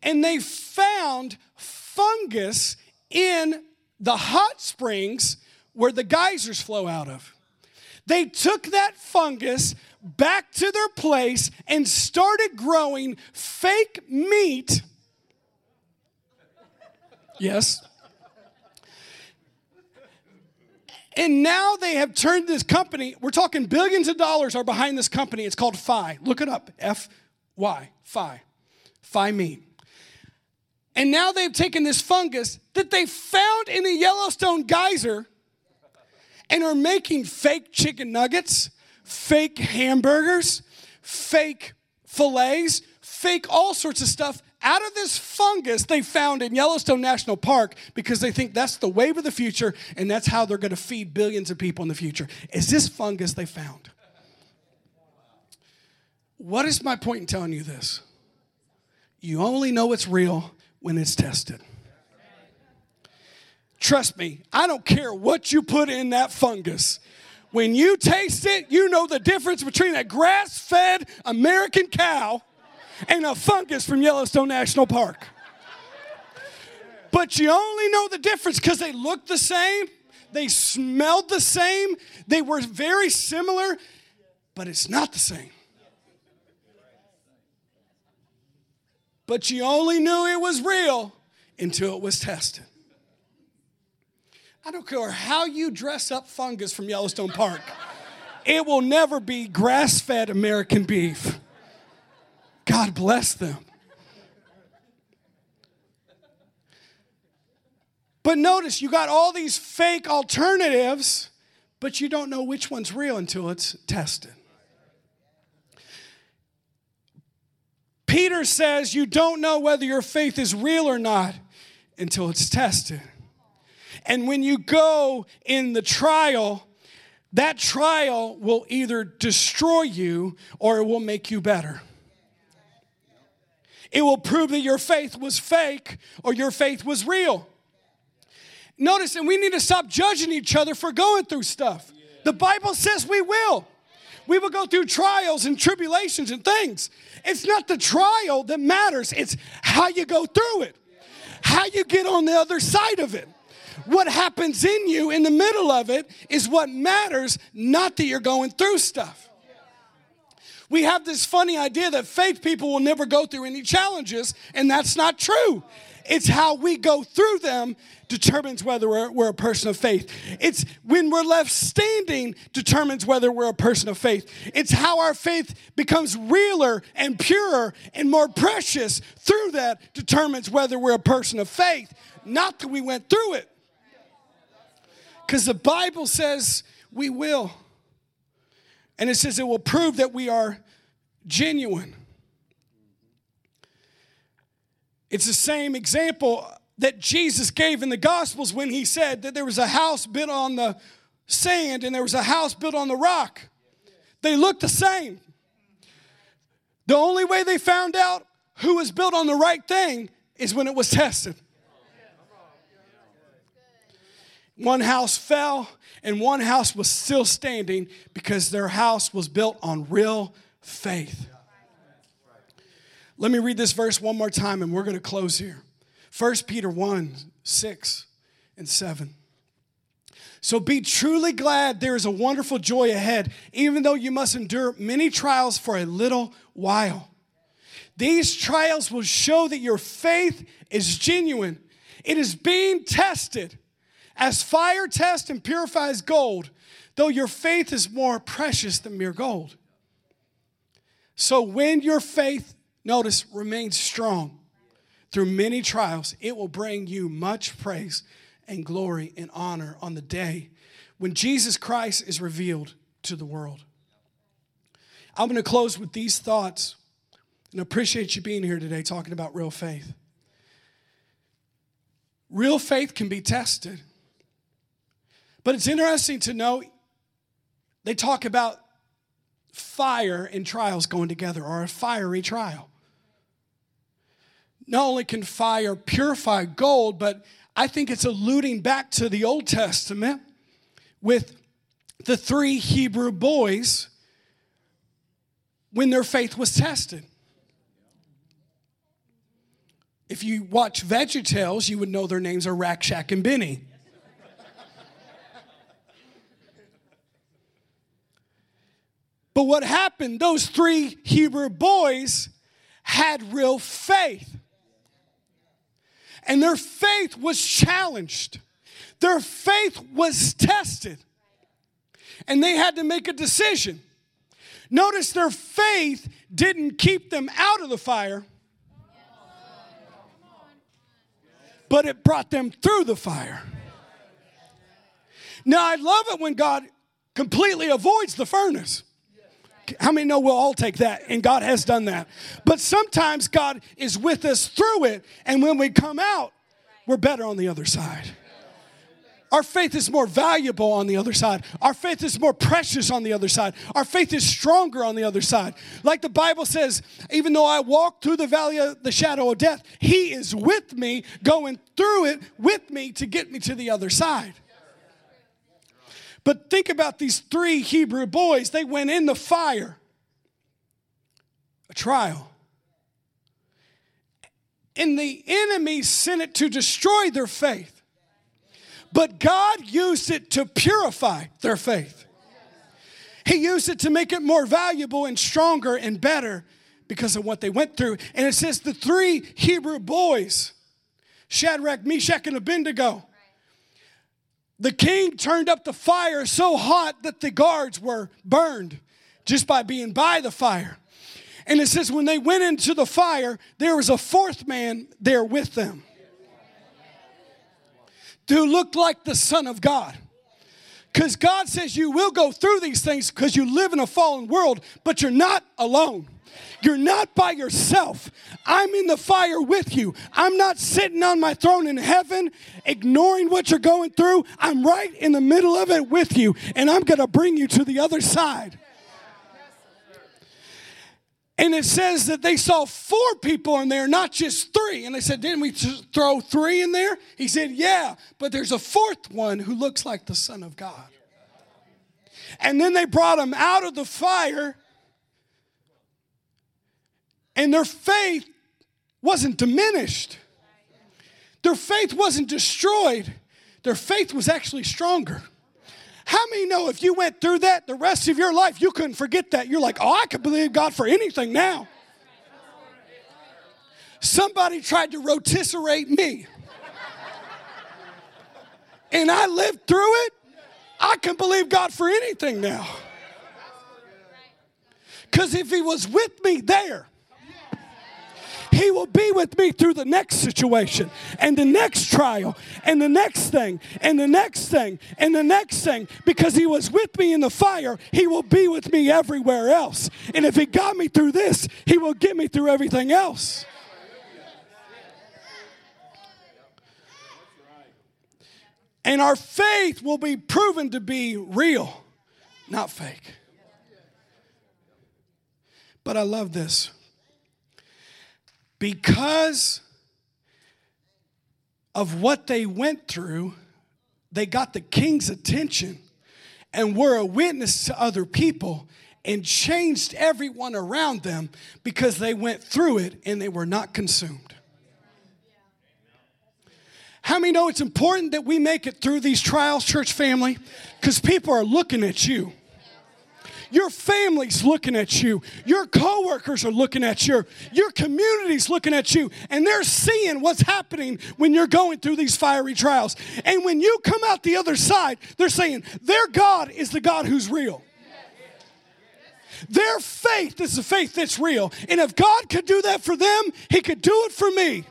And they found fungus in the hot springs where the geysers flow out of. They took that fungus back to their place and started growing fake meat. Yes. And now they have turned this company, we're talking billions of dollars are behind this company. It's called Fy. Look it up F Y, Fy. Fy Meat. And now they've taken this fungus that they found in the Yellowstone geyser and are making fake chicken nuggets, fake hamburgers, fake fillets, fake all sorts of stuff out of this fungus they found in Yellowstone National Park because they think that's the wave of the future and that's how they're going to feed billions of people in the future. Is this fungus they found? What is my point in telling you this? You only know it's real when it's tested. Trust me, I don't care what you put in that fungus. When you taste it, you know the difference between a grass fed American cow and a fungus from Yellowstone National Park. But you only know the difference because they looked the same, they smelled the same, they were very similar, but it's not the same. But you only knew it was real until it was tested. I don't care how you dress up fungus from Yellowstone Park, it will never be grass fed American beef. God bless them. But notice you got all these fake alternatives, but you don't know which one's real until it's tested. Peter says you don't know whether your faith is real or not until it's tested. And when you go in the trial, that trial will either destroy you or it will make you better. It will prove that your faith was fake or your faith was real. Notice, and we need to stop judging each other for going through stuff. The Bible says we will. We will go through trials and tribulations and things. It's not the trial that matters, it's how you go through it, how you get on the other side of it. What happens in you in the middle of it is what matters, not that you're going through stuff. We have this funny idea that faith people will never go through any challenges, and that's not true. It's how we go through them determines whether we're, we're, a person of faith. It's when we're left standing determines whether we're a person of faith. It's how our faith becomes realer and purer and more precious through that determines whether we're a person of faith. Not that we went through it. Because the Bible says we will. And it says it will prove that we are genuine. It's the same example that Jesus gave in the Gospels when he said that there was a house built on the sand and there was a house built on the rock. They looked the same. The only way they found out who was built on the right thing is when it was tested. One house fell and one house was still standing because their house was built on real faith. Let me read this verse one more time and we're going to close here. 1 Peter 1 6 and 7. So be truly glad there is a wonderful joy ahead, even though you must endure many trials for a little while. These trials will show that your faith is genuine. It is being tested as fire tests and purifies gold, though your faith is more precious than mere gold. So when your faith notice, remains strong through many trials. It will bring you much praise and glory and honor on the day when Jesus Christ is revealed to the world. I'm going to close with these thoughts and appreciate you being here today talking about real faith. Real faith can be tested. But it's interesting to know they talk about fire and trials going together, or a fiery trial. Not only can fire purify gold, but I think it's alluding back to the Old Testament with the three Hebrew boys when their faith was tested. If you watch VeggieTales, you would know their names are Rack, Shack, and Benny. But what happened, those three Hebrew boys had real faith. And their faith was challenged, their faith was tested. And they had to make a decision. Notice their faith didn't keep them out of the fire, but it brought them through the fire. Now, I love it when God completely avoids the furnace. How many know we'll all take that? And God has done that. But sometimes God is with us through it, and when we come out, we're better on the other side. Our faith is more valuable on the other side. Our faith is more precious on the other side. Our faith is stronger on the other side. Like the Bible says, even though I walk through the valley of the shadow of death, He is with me, going through it with me to get me to the other side. But think about these three Hebrew boys. They went in the fire, a trial. And the enemy sent it to destroy their faith. But God used it to purify their faith. He used it to make it more valuable and stronger and better because of what they went through. And it says the three Hebrew boys, Shadrach, Meshach, and Abednego, the king turned up the fire so hot that the guards were burned just by being by the fire. And it says, when they went into the fire, there was a fourth man there with them who looked like the Son of God. Because God says you will go through these things because you live in a fallen world, but you're not alone. You're not by yourself. I'm in the fire with you. I'm not sitting on my throne in heaven ignoring what you're going through. I'm right in the middle of it with you, and I'm going to bring you to the other side. And it says that they saw four people in there, not just three. And they said, Didn't we throw three in there? He said, Yeah, but there's a fourth one who looks like the Son of God. And then they brought him out of the fire, and their faith wasn't diminished. Their faith wasn't destroyed. Their faith was actually stronger. How many know if you went through that the rest of your life, you couldn't forget that? You're like, oh, I could believe God for anything now. Somebody tried to rotisserate me. And I lived through it. I can believe God for anything now. Because if He was with me there, he will be with me through the next situation and the next trial and the next thing and the next thing and the next thing. Because He was with me in the fire, He will be with me everywhere else. And if He got me through this, He will get me through everything else. And our faith will be proven to be real, not fake. But I love this because of what they went through, they got the king's attention and were a witness to other people and changed everyone around them because they went through it and they were not consumed. How many know it's important that we make it through these trials, church family? Because people are looking at you. Your family's looking at you. Your coworkers are looking at you. Your community's looking at you. And they're seeing what's happening when you're going through these fiery trials. And when you come out the other side, they're saying, their God is the God who's real. Their faith is the faith that's real. And if God could do that for them, He could do it for me.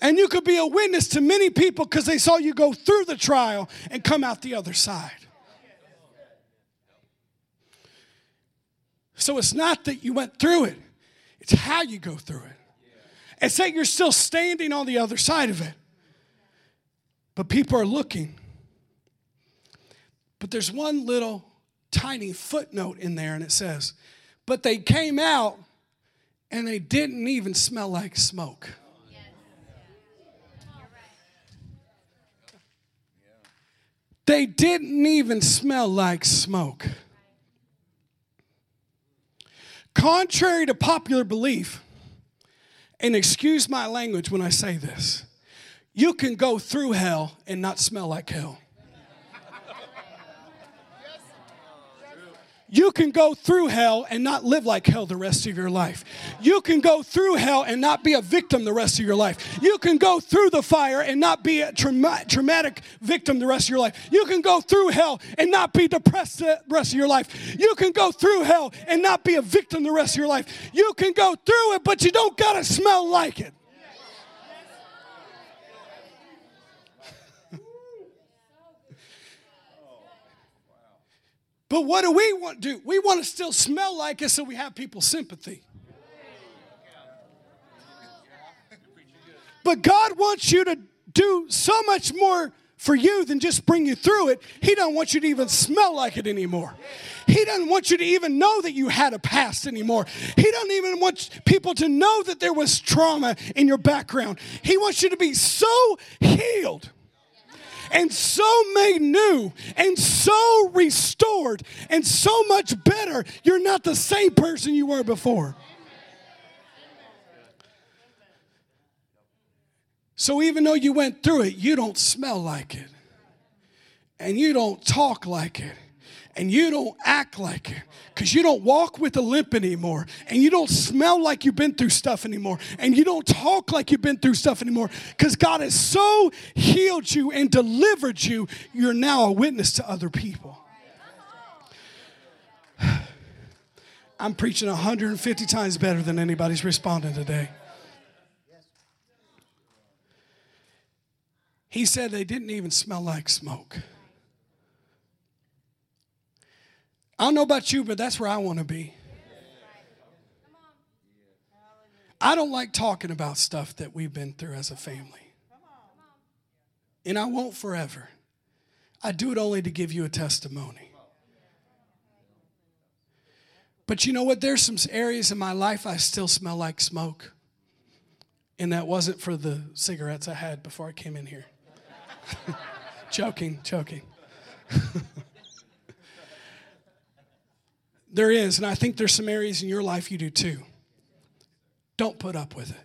And you could be a witness to many people because they saw you go through the trial and come out the other side. So it's not that you went through it, it's how you go through it. It's that you're still standing on the other side of it. But people are looking. But there's one little tiny footnote in there, and it says, But they came out and they didn't even smell like smoke. They didn't even smell like smoke. Contrary to popular belief, and excuse my language when I say this, you can go through hell and not smell like hell. You can go through hell and not live like hell the rest of your life. You can go through hell and not be a victim the rest of your life. You can go through the fire and not be a trauma- traumatic victim the rest of your life. You can go through hell and not be depressed the rest of your life. You can go through hell and not be a victim the rest of your life. You can go through it, but you don't got to smell like it. But what do we want to do? We want to still smell like it so we have people's sympathy. But God wants you to do so much more for you than just bring you through it. He doesn't want you to even smell like it anymore. He doesn't want you to even know that you had a past anymore. He doesn't even want people to know that there was trauma in your background. He wants you to be so healed and so made new and so restored and so much better. You're not the same person you were before. So even though you went through it, you don't smell like it. And you don't talk like it. And you don't act like it because you don't walk with a limp anymore and you don't smell like you've been through stuff anymore and you don't talk like you've been through stuff anymore because God has so healed you and delivered you, you're now a witness to other people. I'm preaching 150 times better than anybody's responding today. He said they didn't even smell like smoke. I don't know about you, but that's where I want to be. I don't like talking about stuff that we've been through as a family. And I won't forever. I do it only to give you a testimony. But you know what? There's some areas in my life I still smell like smoke. And that wasn't for the cigarettes I had before I came in here. joking, joking. There is, and I think there's some areas in your life you do too. Don't put up with it.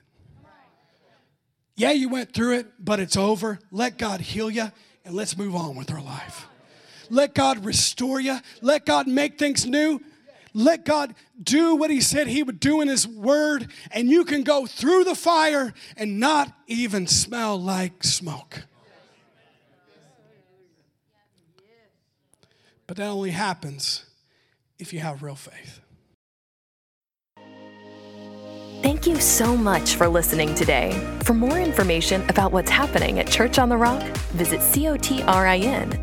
Yeah, you went through it, but it's over. Let God heal you, and let's move on with our life. Let God restore you. Let God make things new. Let God do what He said He would do in His Word, and you can go through the fire and not even smell like smoke. But that only happens if you have real faith. Thank you so much for listening today. For more information about what's happening at Church on the Rock, visit cotrin.org.